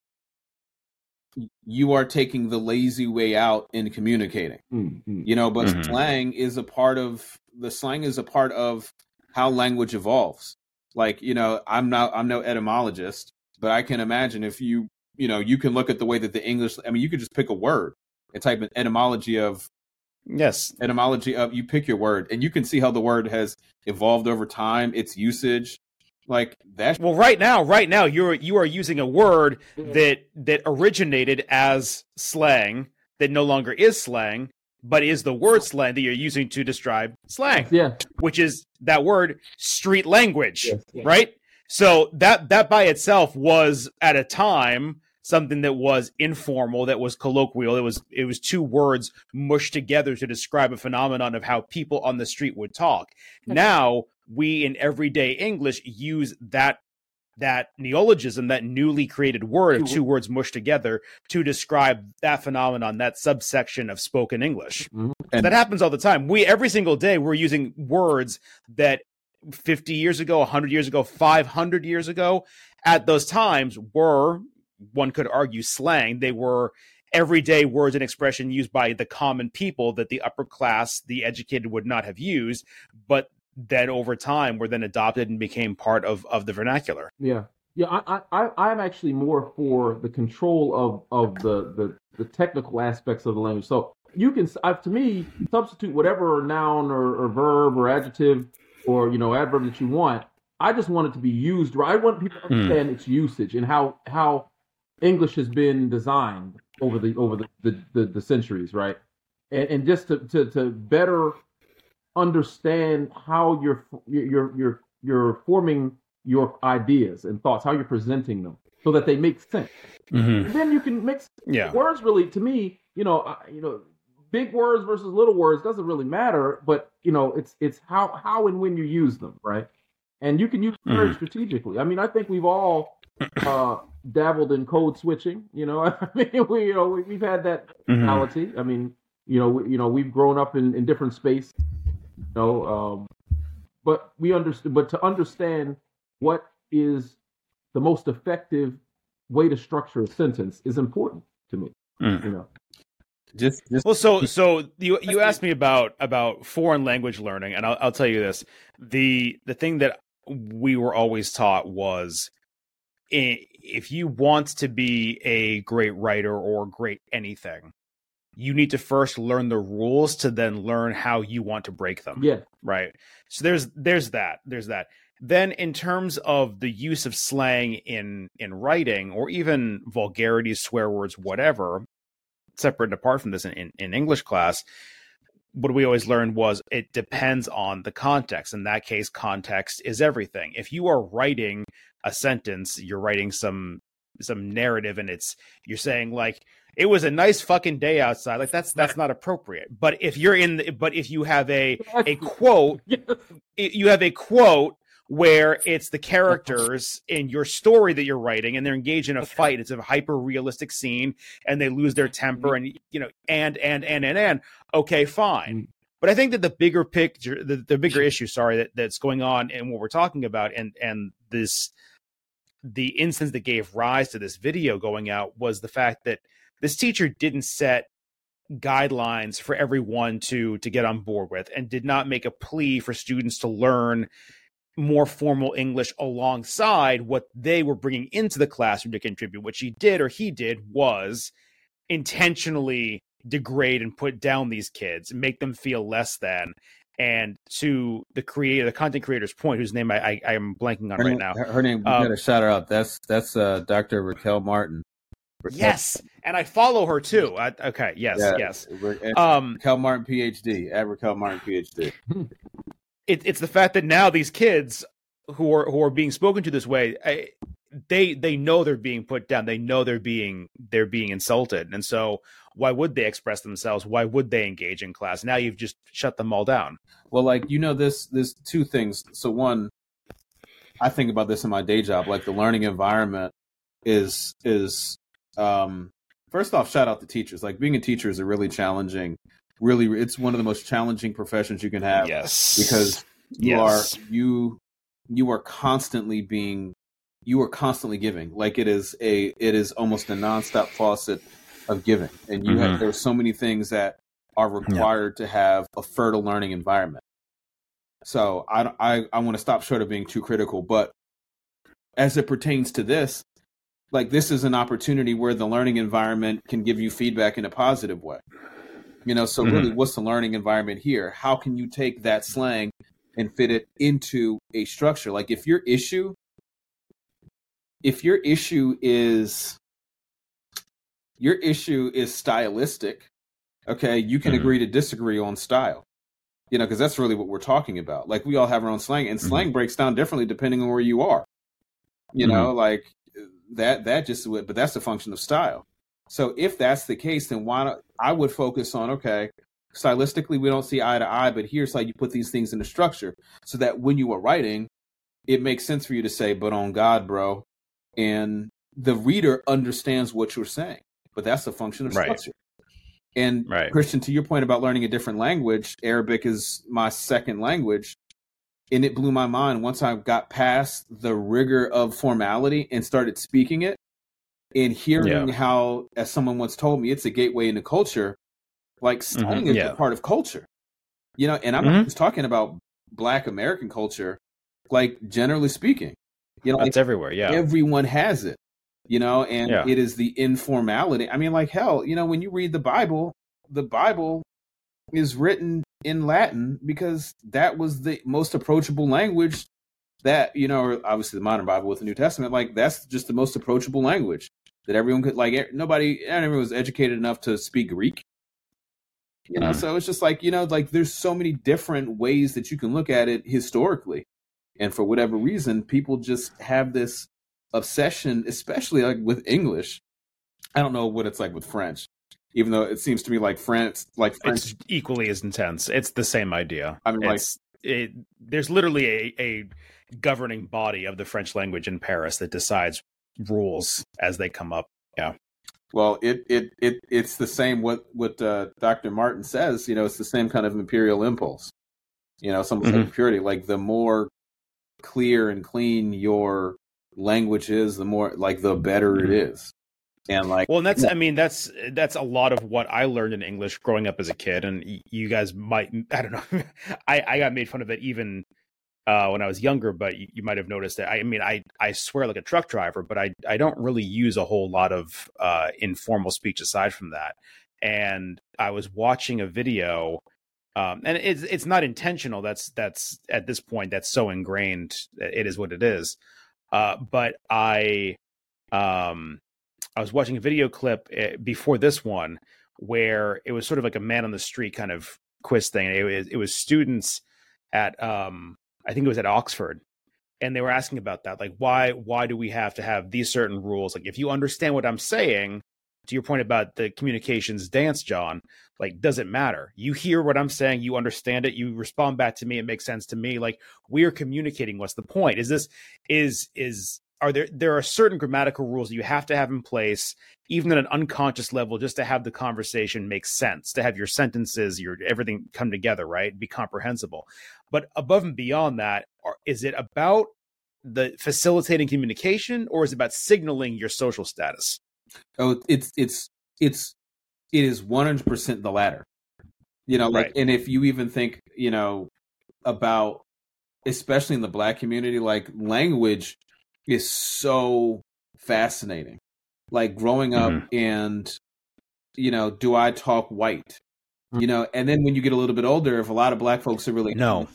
you are taking the lazy way out in communicating Mm-hmm. you know but Mhm. slang is a part of the slang is a part of how language evolves like you know i'm not i'm no etymologist but i can imagine if you you know you can look at the way that the english i mean you could just pick a word and type an etymology of Yes. etymology of you pick your word and you can see how the word has evolved over time its usage like that Well, right now, right now, you're you are using a word that that originated as slang that no longer is slang, but is the word slang that you're using to describe slang, Yeah. which is that word street language, Yes, yes. right? So that that by itself was at a time something that was informal, that was colloquial. It was it was two words mushed together to describe a phenomenon of how people on the street would talk. Now we in everyday English use that that neologism, that newly created word of two words mushed together to describe that phenomenon, that subsection of spoken English. Mhm. And- that happens all the time. We every single day we're using words that 50 years ago, 100 years ago, 500 years ago, at those times were one could argue slang. They were everyday words and expression used by the common people that the upper class, the educated would not have used, but then over time were then adopted and became part of of the vernacular. Yeah, yeah. I, I, I- I'm actually more for the control of of the the, the technical aspects of the language. So you can, I, to me, substitute whatever noun or, or verb or adjective or you know adverb that you want. I just want it to be used right. I want people to hmm. understand its usage and how how English has been designed over the over the the, the, the centuries, right? And and just to, to to better understand how you're you're you're you're forming your ideas and thoughts, how you're presenting them, so that they make sense. And then you can mix Yeah. words. Really, to me, you know, I, you know, big words versus little words doesn't really matter. But you know, it's it's how how and when you use them, right? And you can use them very strategically. I mean, I think we've all uh, dabbled in code switching. You know, I mean, we you know we, we've had that mentality. I mean, you know, we, you know, we've grown up in, in different space. You know, um, but we understand. But to understand what is the most effective way to structure a sentence is important to me. Mm. You know, just just Well, so so you you asked me about about foreign language learning, and I'll, I'll tell you this: the the thing that we were always taught was i- if you want to be a great writer or great anything, you need to first learn the rules to then learn how you want to break them yeah, right? So there's there's that there's that. Then in terms of the use of slang in in writing or even vulgarities swear words whatever separate and apart from this in, in, in english class what we always learned was it depends on the context. In that case context is everything. If you are writing a sentence you're writing some some narrative and it's you're saying like it was a nice fucking day outside. Like that's that's not appropriate. But if you're in the, but if you have a a quote you have a quote where it's the uh-huh. characters in your story that you're writing and they're engaged in a fight. It's a hyper realistic scene and they lose their temper mm-hmm. and you know and and and and and. Okay fine. Mm. But I think that the bigger picture, the, the bigger issue, sorry, that, that's going on and what we're talking about, and and this, the instance that gave rise to this video going out was the fact that this teacher didn't set guidelines for everyone to to get on board with, and did not make a plea for students to learn more formal English alongside what they were bringing into the classroom to contribute. What she did or he did was intentionally degrade and put down these kids, make them feel less than. And to the creator, the content creator's point, whose name I, I, am blanking on her right name, now. Her name, Um, gotta shout her out. That's that's uh, Dr. Raquel Martin. Raquel- Yes, and I follow her too. I, okay, yes, Yeah, yes. Um, Raquel Martin, PhD. At Raquel Martin, PhD. it, it's the fact that now these kids who are who are being spoken to this way, I, they they know they're being put down. They know they're being they're being insulted, and so why would they express themselves? Why would they engage in class? Now you've just shut them all down. Well, like you know, this this two things. So one, I think about this in my day job. Like the learning environment is is um first off, shout out to teachers. Like being a teacher is a really challenging, really it's one of the most challenging professions you can have yes, because you Yes. are you you are constantly being you are constantly giving. Like it is a it is almost a nonstop faucet of giving, and you Mhm. have there's so many things that are required to have a fertile learning environment. So I I I want to stop short of being too critical, but as it pertains to this, like this is an opportunity where the learning environment can give you feedback in a positive way. You know, so Mhm. really, what's the learning environment here? How can you take that slang and fit it into a structure? Like if your issue, if your issue is your issue is stylistic, okay, you can Mhm. agree to disagree on style. You know, because that's really what we're talking about. Like we all have our own slang, and slang breaks down differently depending on where you are. You know, like that that just but that's a function of style. So if that's the case, then why not? I would focus on okay, stylistically we don't see eye to eye, but here's how you put these things into structure so that when you are writing, it makes sense for you to say, "But on God, bro," and the reader understands what you're saying. But that's a function of Right. structure. And Right. Christian, to your point about learning a different language, Arabic is my second language. And it blew my mind once I got past the rigor of formality and started speaking it and hearing Yeah. how, as someone once told me, it's a gateway into culture. Like slang is yeah. a part of culture. You know, and I'm Mhm. not just talking about black American culture, like generally speaking. You know, like everywhere. Yeah. everyone has it you know and Yeah. it is the informality i mean like hell you know when you read the bible the bible is written in latin because that was the most approachable language that you know or obviously the modern bible with the new testament like that's just the most approachable language that everyone could like nobody everyone was educated enough to speak greek you know Mhm. so it's just like you know like there's so many different ways that you can look at it historically and for whatever reason people just have this obsession especially like with english i don't know what it's like with french even though it seems to me like France, like french It's equally as intense. It's the same idea. I mean, like- it's, it, there's literally a, a governing body of the French language in Paris that decides rules as they come up. Yeah. Well it it, it it's the same what what uh, dr martin says you know it's the same kind of imperial impulse you know some Mhm. like purity like the more clear and clean your language is the more like the better it is and like Well, and that's I mean that's that's a lot of what I learned in English growing up as a kid, and you guys might I don't know I I got made fun of it even uh, when I was younger, but you, you might have noticed that. I mean, I I swear like a truck driver, but I I don't really use a whole lot of uh, informal speech aside from that. And I was watching a video. Um, and it's it's not intentional. That's that's at this point that's so ingrained. It is what it is. Uh, but I um I was watching a video clip uh, before this one where it was sort of like a man on the street kind of quiz thing. It was, it was students at um I think it was at Oxford and they were asking about that like why why do we have to have these certain rules like if you understand what I'm saying to your point about the communications dance John like does it matter. You hear what I'm saying you understand it you respond back to me it makes sense to me like we're communicating what's the point? Is this is is are there there are certain grammatical rules that you have to have in place even at an unconscious level just to have the conversation make sense to have your sentences your everything come together right? Be comprehensible. But above and beyond that are, is it about the facilitating communication or is it about signaling your social status oh it's it's it's it is 100% the latter. You know like Right. and if you even think you know about especially in the black community like language is so fascinating. Like growing up mm-hmm. and you know do i talk white? Mm. You know and then when you get a little bit older if a lot of black folks are really No.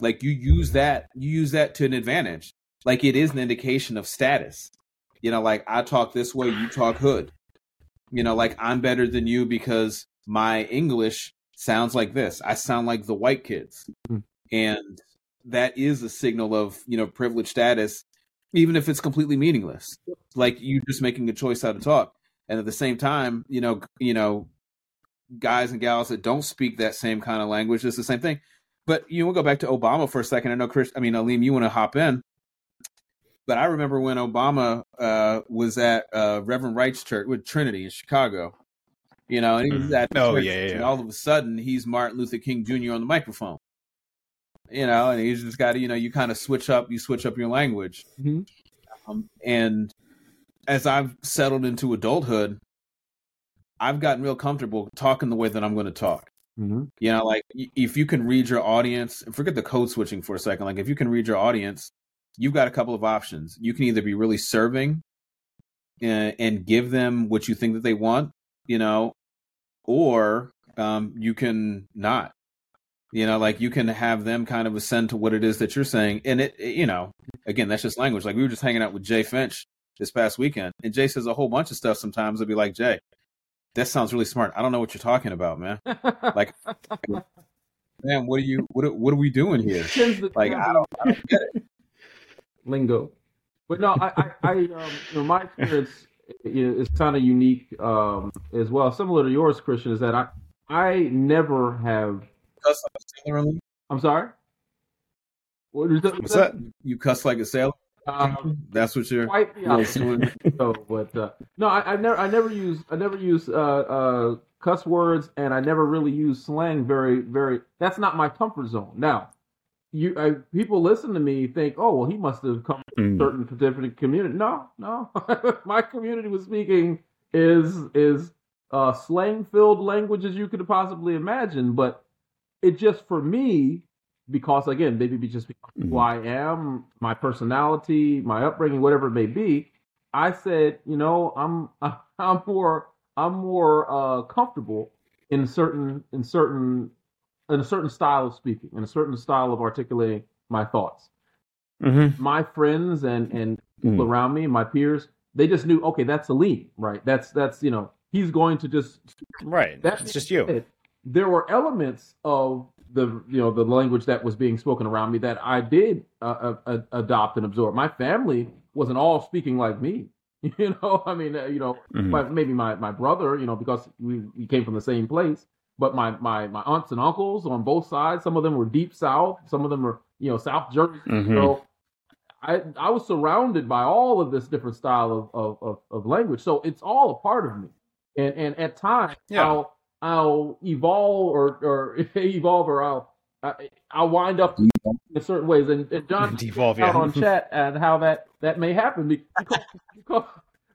like you use that you use that to an advantage. Like it is an indication of status you know like i talk this way you talk hood you know like i'm better than you because my english sounds like this i sound like the white kids Mhm. and that is a signal of you know privileged status even if it's completely meaningless like you just making a choice how to talk and at the same time you know you know guys and gals that don't speak that same kind of language it's the same thing but you know, we'll go back to Obama for a second. I know Chris. I mean, Aleem, you want to hop in, but I remember when Obama uh, was at uh, Reverend Wright's church with Trinity in Chicago. You know, and he was at Oh, church, yeah, yeah, and all of a sudden he's Martin Luther King Jr. on the microphone. You know, and he's just got to, you know, you kind of switch up, you switch up your language. Mhm. Um, and as I've settled into adulthood, I've gotten real comfortable talking the way that I'm going to talk. Mhm. You know, like if you can read your audience, forget the code switching for a second. Like if you can read your audience, you've got a couple of options. You can either be really serving and, and give them what you think that they want, you know, or um, you can not. You know, like you can have them kind of ascend to what it is that you're saying, and it, it- you know, again, that's just language. Like we were just hanging out with Jay Finch this past weekend, and Jay says a whole bunch of stuff. Sometimes I'll be like, Jay, that sounds really smart. I don't know what you're talking about, man. Like, man, what are you? What are, what are we doing here? Like, I don't, I don't get it. Lingo. But no, I, I, I um, you know, my experience is kind of unique um, as well, similar to yours, Christian. Is that I, I never have. Cuss like a sailor, Lee? I'm sorry. What is that? What's that? You cuss like a sailor. Um, That's what you're. quite the opposite. doing? so, but uh, no, I, I never, I never use, I never use uh, uh, cuss words, and I never really use slang. Very, very. That's not my comfort zone. Now, you, I, people listen to me think, oh, well, he must have come from a certain different community. No, no, my community was speaking is is uh, slang filled language as you could possibly imagine, but it just for me because again, maybe be just because who I am, my personality, my upbringing, whatever it may be. I said, you know, I'm I'm more I'm more uh, comfortable in certain in certain in a certain style of speaking, in a certain style of articulating my thoughts. Mm-hmm. My friends and and Mm. people around me, my peers, they just knew, okay, that's Aleem, right? That's that's you know, he's going to just Right. That's just you. said, There were elements of the you know the language that was being spoken around me that I did uh, uh, adopt and absorb. My family wasn't all speaking like me. You know, I mean, uh, you know, Mhm. my, maybe my, my brother, you know, because we, we came from the same place. But my, my my aunts and uncles on both sides, some of them were deep south, some of them were you know South Jersey. Mhm. So I I was surrounded by all of this different style of, of, of, of language. So it's all a part of me. And and at times Yeah. I'll I'll evolve or or evolve or I'll I, I'll wind up in certain ways. And, and John Devolve, out yeah. on chat and how that that may happen because because,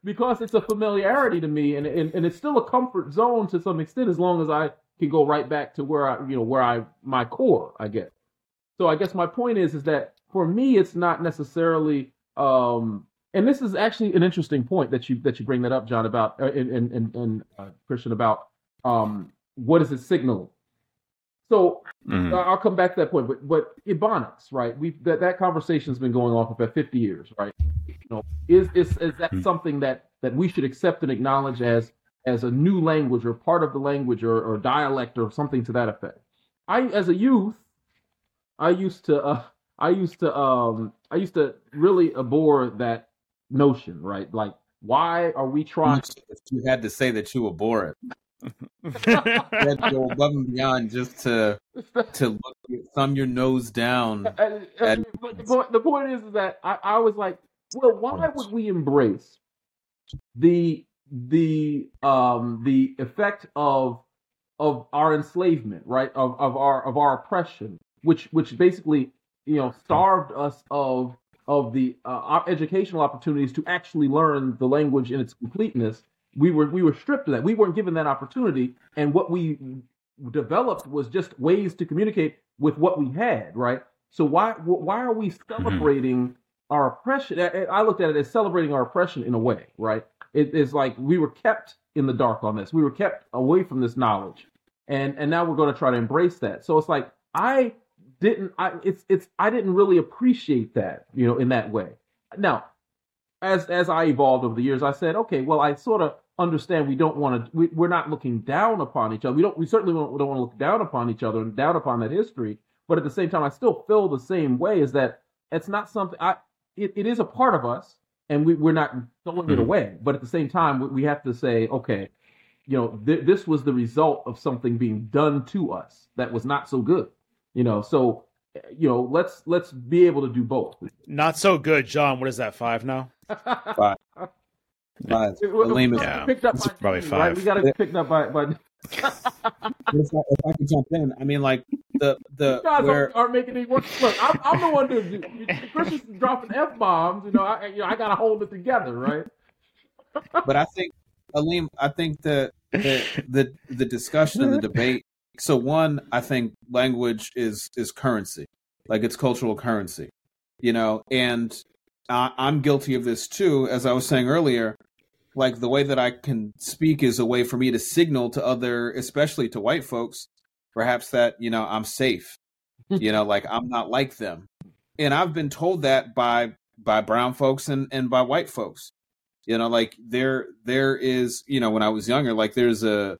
because it's a familiarity to me and, and and it's still a comfort zone to some extent as long as I can go right back to where I you know where I my core I guess. So I guess my point is is that for me it's not necessarily um and this is actually an interesting point that you that you bring that up John about uh, and and and, uh, Christian about um what is it signaling. So Mhm. uh, I'll come back to that point, but but Ebonics, right? We that that conversation's been going on for about fifty years, right? You know, is is is that Hmm. something that that we should accept and acknowledge as as a new language or part of the language or, or dialect or something to that effect? I, as a youth, I used to uh, I used to um I used to really abhor that notion, right? Like, why are we trying? If you had to say that you abhor it, you had to go above and beyond just to to look, thumb your nose down. And- and- but the, point, the point is, is that I, I was like, Well, why would we embrace the the um the effect of of our enslavement, right? Of of our of our oppression, which which basically you know starved us of of the uh, our educational opportunities to actually learn the language in its completeness. We were we were stripped of that. We weren't given that opportunity, and what we developed was just ways to communicate with what we had, right? So why why are we mm-hmm. celebrating mm-hmm. our oppression? I looked at it as celebrating our oppression in a way, right? It is like we were kept in the dark on this. We were kept away from this knowledge, and and now we're going to try to embrace that. So it's like I didn't. I it's it's I didn't really appreciate that, you know, in that way. Now, as as I evolved over the years, I said, okay, well, I sort of understand we don't want to. We, we're not looking down upon each other. We don't. We certainly don't, don't want to look down upon each other and down upon that history. But at the same time, I still feel the same way. Is that it's not something I. It, it is a part of us and we, we're not throwing mm-hmm. it away. But at the same time, we have to say, okay, you know, th- this was the result of something being done to us that was not so good. You know, so you know, let's let's be able to do both. Not so good, John. What is that? Five now. five. Five. Yeah, picked up by, probably five. Right? We got it picked up by, by if, I, if I can jump in, I mean, like the the you guys where... are, are making it work. Look, I'm, I'm the one doing Chris is dropping f bombs. You know, I you know I gotta hold it together, right? but I think, Aleem, I think that the the, the discussion and the debate. So one, I think language is is currency, like it's cultural currency, you know, and I, I'm guilty of this too. As I was saying earlier, like the way that I can speak is a way for me to signal to other, especially to white folks, perhaps that, you know, I'm safe. you know, like I'm not like them. And I've been told that by by brown folks and, and by white folks. You know, like there there is, you know, when I was younger, like there's a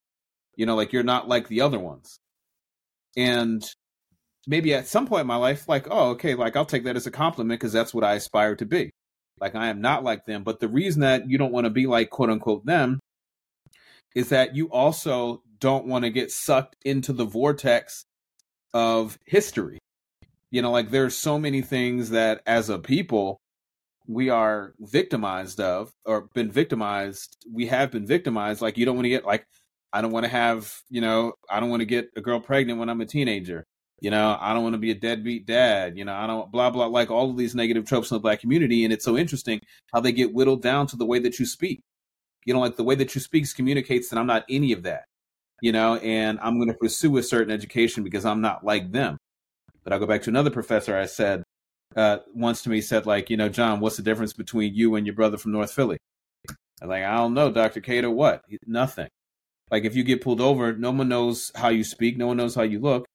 you know, like you're not like the other ones. And maybe at some point in my life, like, oh, okay, like I'll take that as a compliment because that's what I aspire to be. Like I am not like them. But the reason that you don't want to be like quote unquote them is that you also don't want to get sucked into the vortex of history. You know, like there's so many things that as a people we are victimized of or been victimized. We have been victimized. Like you don't want to get like I don't want to have, you know, I don't want to get a girl pregnant when I'm a teenager. You know, I don't want to be a deadbeat dad. You know, I don't blah blah like all of these negative tropes in the black community, and it's so interesting how they get whittled down to the way that you speak. You know, like the way that you speak communicates that I'm not any of that. You know, and I'm going to pursue a certain education because I'm not like them. But I'll go back to another professor. I said uh, once to me said like, you know, John, what's the difference between you and your brother from North Philly? I'm like, I don't know, Doctor Cater. What? Nothing. Like if you get pulled over, no one knows how you speak, no one knows how you look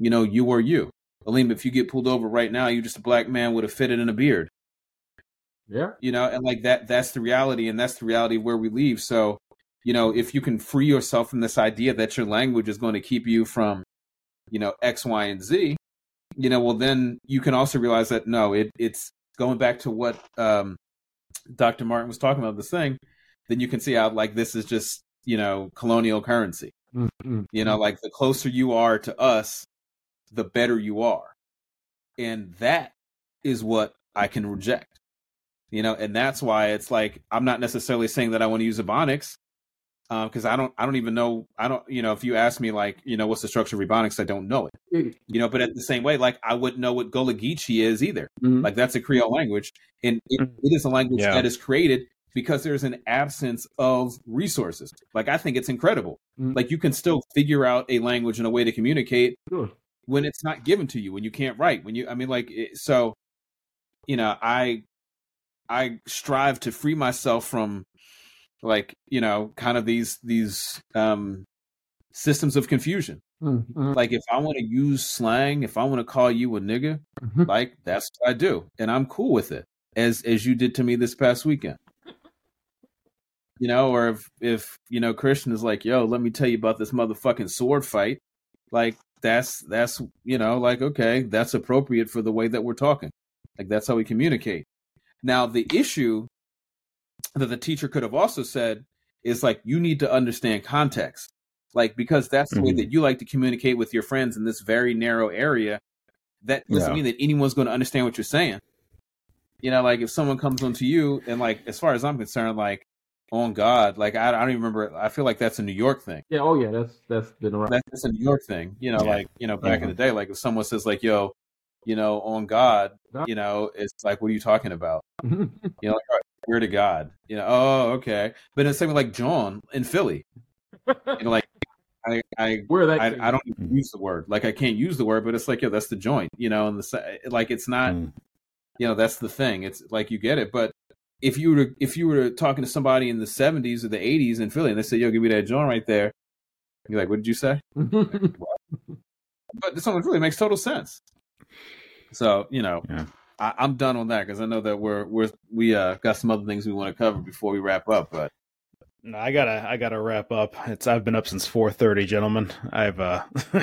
you know, you are you. Aleem, if you get pulled over right now, you're just a black man with a fitted and a beard. Yeah. You know, and like that that's the reality and that's the reality where we leave. So, you know, if you can free yourself from this idea that your language is going to keep you from, you know, X, Y, and Z, you know, well then you can also realize that no, it it's going back to what um Dr. Martin was talking about this thing, then you can see how like this is just, you know, colonial currency. Mm-hmm. You know, like the closer you are to us, the better you are. And that is what I can reject. You know, and that's why it's like I'm not necessarily saying that I want to use Ebonics because um, I don't I don't even know I don't you know if you ask me like you know what's the structure of Ebonics I don't know it mm-hmm. you know but at the same way like I wouldn't know what Gullah Geechee is either mm-hmm. like that's a Creole language and it, mm-hmm. it is a language yeah. that is created because there's an absence of resources. Like I think it's incredible. Mm-hmm. Like you can still figure out a language and a way to communicate sure. When it's not given to you, when you can't write, when you I mean like it, so you know, I I strive to free myself from like, you know, kind of these these um systems of confusion. Mm-hmm. Like if I want to use slang, if I want to call you a nigga, mm-hmm. like that's what I do, and I'm cool with it. As as you did to me this past weekend you know, or if if you know Christian is like, yo, let me tell you about this motherfucking sword fight, like that's that's you know, like okay, that's appropriate for the way that we're talking. Like that's how we communicate. Now the issue that the teacher could have also said is like you need to understand context. Like because that's the mm-hmm. way that you like to communicate with your friends in this very narrow area. That doesn't yeah. mean that anyone's going to understand what you're saying. You know, like if someone comes onto you and like as far as I'm concerned, like on God, like I, I don't even remember. I feel like that's a New York thing. Yeah. Oh yeah. That's that's been around. That's a New York thing. You know, Yeah. like you know back in Mhm. the day, like if someone says like, "Yo," you know, on God, God. you know, it's like, what are you talking about? You know, like, all right, we're to God. You know, oh, okay. But it's something like John in Philly. You know, like I, I, Where that? I, I don't even use the word. Like I can't use the word, but it's like, yo, that's the joint. You know, and the like it's not. Mm. You know, that's the thing. It's like you get it, but. If you were to, if you were talking to somebody in the seventies or the eighties in Philly and they say, "Yo, give me that joint right there," you're like, "What did you say?" But this one really makes total sense. So you know, Yeah. I, I'm done on that because I know that we're we're we uh got some other things we want to cover before we wrap up. But No, I gotta I gotta wrap up. It's I've been up since four thirty, gentlemen. I've uh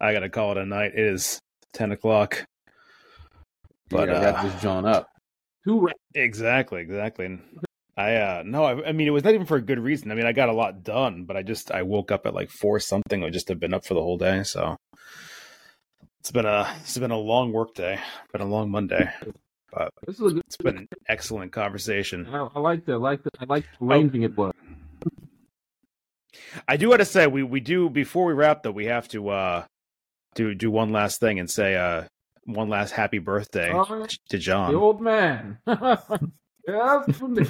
I gotta call it a night. It is ten o'clock. But, yeah, wrap uh, this joint up. Ra- Exactly, exactly. And I uh no, I, I mean it was not even for a good reason. I mean I got a lot done, but I just I woke up at like four something. I just have been up for the whole day, so it's been a it's been a long work day, been a long Monday. But This is a good. it's been an excellent conversation. I, I like that. I like that. I like arranging it was. I do want to say we we do before we wrap though we have to uh do do one last thing and say uh one last happy birthday Oh, to John. The old man. yes, for me.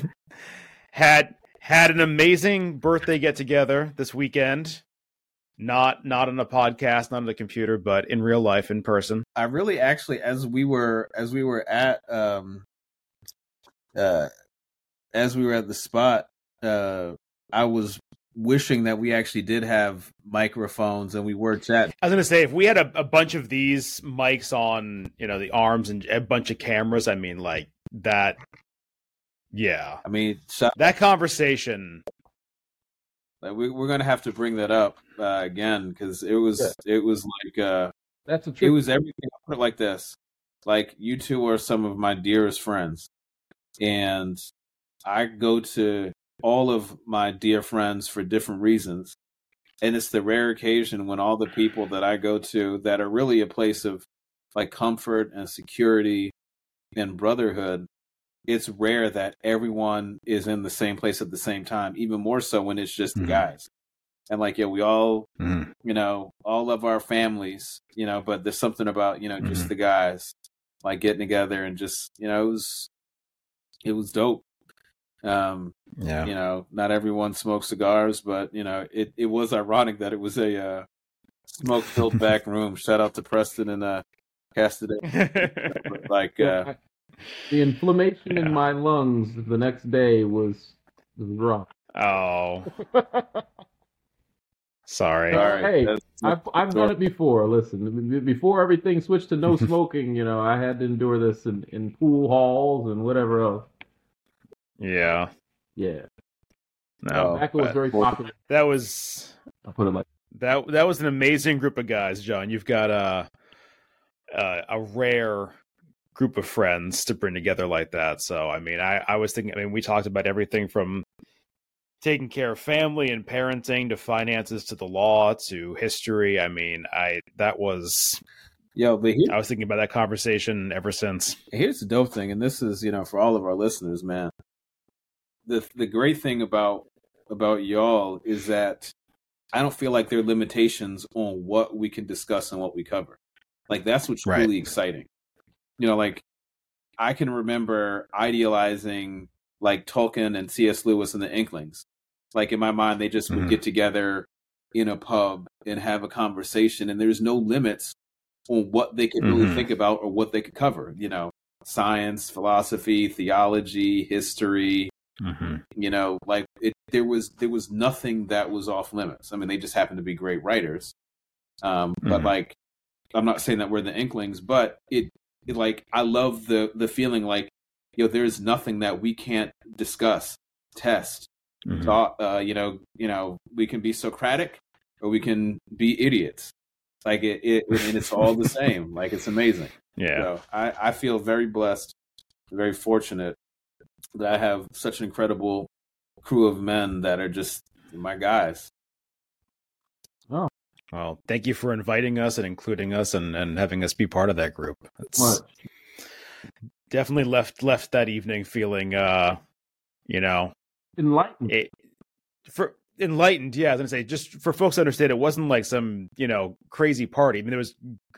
Had had an amazing birthday get together this weekend. Not not on a podcast, not on the computer, but in real life, in person. I really actually, as we were as we were at um uh as we were at the spot, uh I was wishing that we actually did have microphones and we were chatting. I was gonna say if we had a, a bunch of these mics on, you know, the arms and a bunch of cameras, I mean, like that. Yeah, I mean, shot, that conversation. like, we, we're gonna have to bring that up uh, again because it was it was like uh That's a it was everything. I'll put it like this: like you two are some of my dearest friends, and I go to all of my dear friends for different reasons. And it's the rare occasion when all the people that I go to that are really a place of like comfort and security and brotherhood, it's rare that everyone is in the same place at the same time, even more so when it's just the Mhm. guys. And like, yeah, we all Mm. you know, all of our families, you know, but there's something about, you know, just Mhm. the guys like getting together and just, you know, it was it was dope. Um, Yeah. you know, not everyone smokes cigars, but you know, it, it was ironic that it was a uh, smoke filled back room. Shout out to Preston and uh Cassidy. Like uh the inflammation Yeah. in my lungs the next day was, was rough. oh, sorry. sorry. Hey, That's- I've I've done it before. Listen, before everything switched to no smoking, you know, I had to endure this in, in pool halls and whatever else. Yeah. Yeah, No, was very popular. that was I'll put it like that. That was an amazing group of guys, John. You've got a a, a rare group of friends to bring together like that. So, I mean, I I was thinking. I mean, we talked about everything from taking care of family and parenting to finances to the law to history. I mean, I that was Yo, but here, I was thinking about that conversation ever since. here's the dope thing, and this is, you know, for all of our listeners, man. The the great thing about about y'all is that I don't feel like there are limitations on what we can discuss and what we cover. Like that's what's Right. really exciting. You know, like I can remember idealizing like Tolkien and C.S. Lewis and the Inklings. Like in my mind, they just would Mhm. get together in a pub and have a conversation, and there's no limits on what they could really Mhm. think about or what they could cover. You know, science, philosophy, theology, history. Hmm You know, like it, there was there was nothing that was off limits. I mean, they just happened to be great writers. Um, but Mhm. like, I'm not saying that we're the Inklings, but it, it like I love the the feeling like, you know, there's nothing that we can't discuss, test, hmm talk. Uh, you know, you know, we can be Socratic or we can be idiots. Like it, it and it's all the same. Like it's amazing. Yeah. So I, I feel very blessed, very fortunate that I have such an incredible crew of men that are just my guys. Oh. Well, thank you for inviting us and including us and, and having us be part of that group. It's, much. definitely left left that evening feeling, uh, you know, Enlightened. it, for enlightened. Yeah, I was gonna say just for folks to understand, it wasn't like some you know crazy party. I mean, there was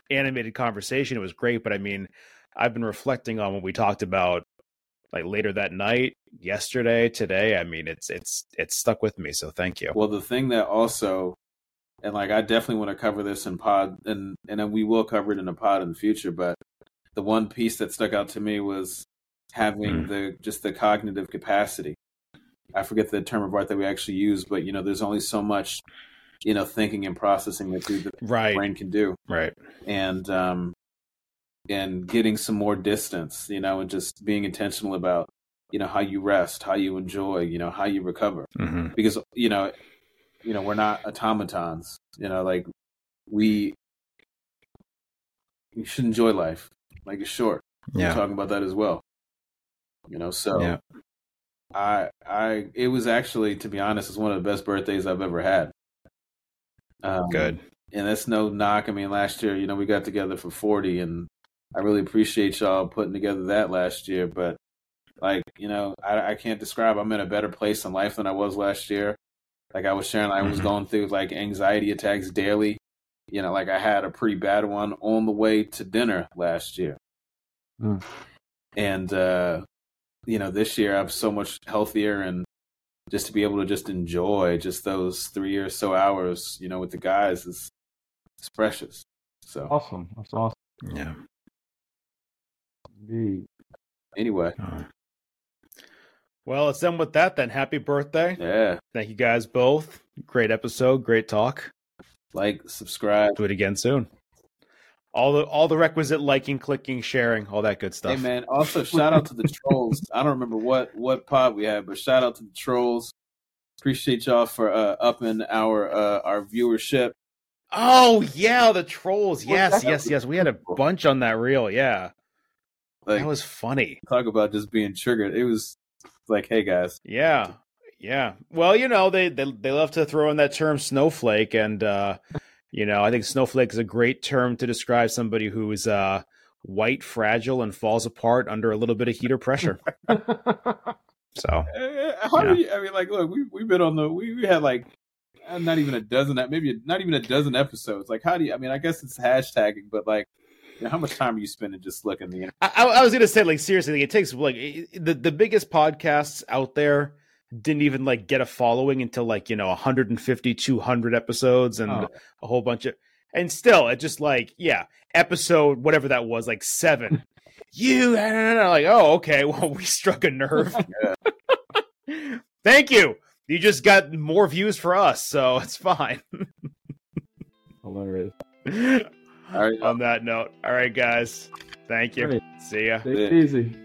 animated conversation. It was great, but I mean, I've been reflecting on what we talked about like later that night, yesterday, today. I mean, it's it's it's stuck with me. So thank you. Well, the thing that also, and like I definitely want to cover this in pod, and and then we will cover it in a pod in the future. But the one piece that stuck out to me was having Mm. the just the cognitive capacity. I forget the term of art that we actually use, but you know, there's only so much, you know, thinking and processing that the Right, brain can do, right. and um, and getting some more distance, you know, and just being intentional about, you know, how you rest, how you enjoy, you know, how you recover. Hmm because you know you know we're not automatons you know like we you should enjoy life. Like it's short. We're Yeah, talking about that as well. You know so Yeah. i i it was actually to be honest it's one of the best birthdays i've ever had. Um, good. and that's no knock. I mean last year you know we got together for 40 and i really appreciate y'all putting together that last year but like you know i, I can't describe i'm in a better place in life than i was last year like i was sharing i was Mhm. going through like anxiety attacks daily you know like i had a pretty bad one on the way to dinner last year Mm. and uh you know this year i'm so much healthier and just to be able to just enjoy just those three or so hours you know with the guys is it's precious so Awesome. That's awesome. Yeah. Indeed. anyway. Well, it's done with that then. Happy birthday. yeah Thank you guys both. Great episode, great talk. like subscribe Do it again soon. All the all the requisite liking, clicking, sharing, all that good stuff. Hey man, also shout out to the trolls. I don't remember what what pod we had, but shout out to the trolls. Appreciate y'all for uh, upping our uh, our viewership. Oh yeah, the trolls. Yes, yes, yes. We had a bunch on that reel. Yeah, Like that was funny. talk about just being triggered. It was like, hey guys, Yeah, yeah. Well, you know they they they love to throw in that term snowflake, and uh, you know I think snowflake is a great term to describe somebody who is uh, white, fragile, and falls apart under a little bit of heat or pressure. So Eh, how Yeah. do you? I mean, like, look, we we've been on the we we had like uh, not even a dozen, that maybe not even a dozen episodes. Like, how do you? I mean, I guess it's hashtagging, but like, you know, how much time are you spending just looking the internet? I, I was gonna say, like, seriously, like, it takes like the the biggest podcasts out there didn't even like get a following until like you know 150, 200 episodes and Oh. a whole bunch of, and still it just like yeah, episode whatever that was, like seven. you and like oh okay, well we struck a nerve. Thank you. You just got more views for us, so it's fine. Hilarious. All right, On that note, all right, guys. Thank you. Great. See ya. Take it easy.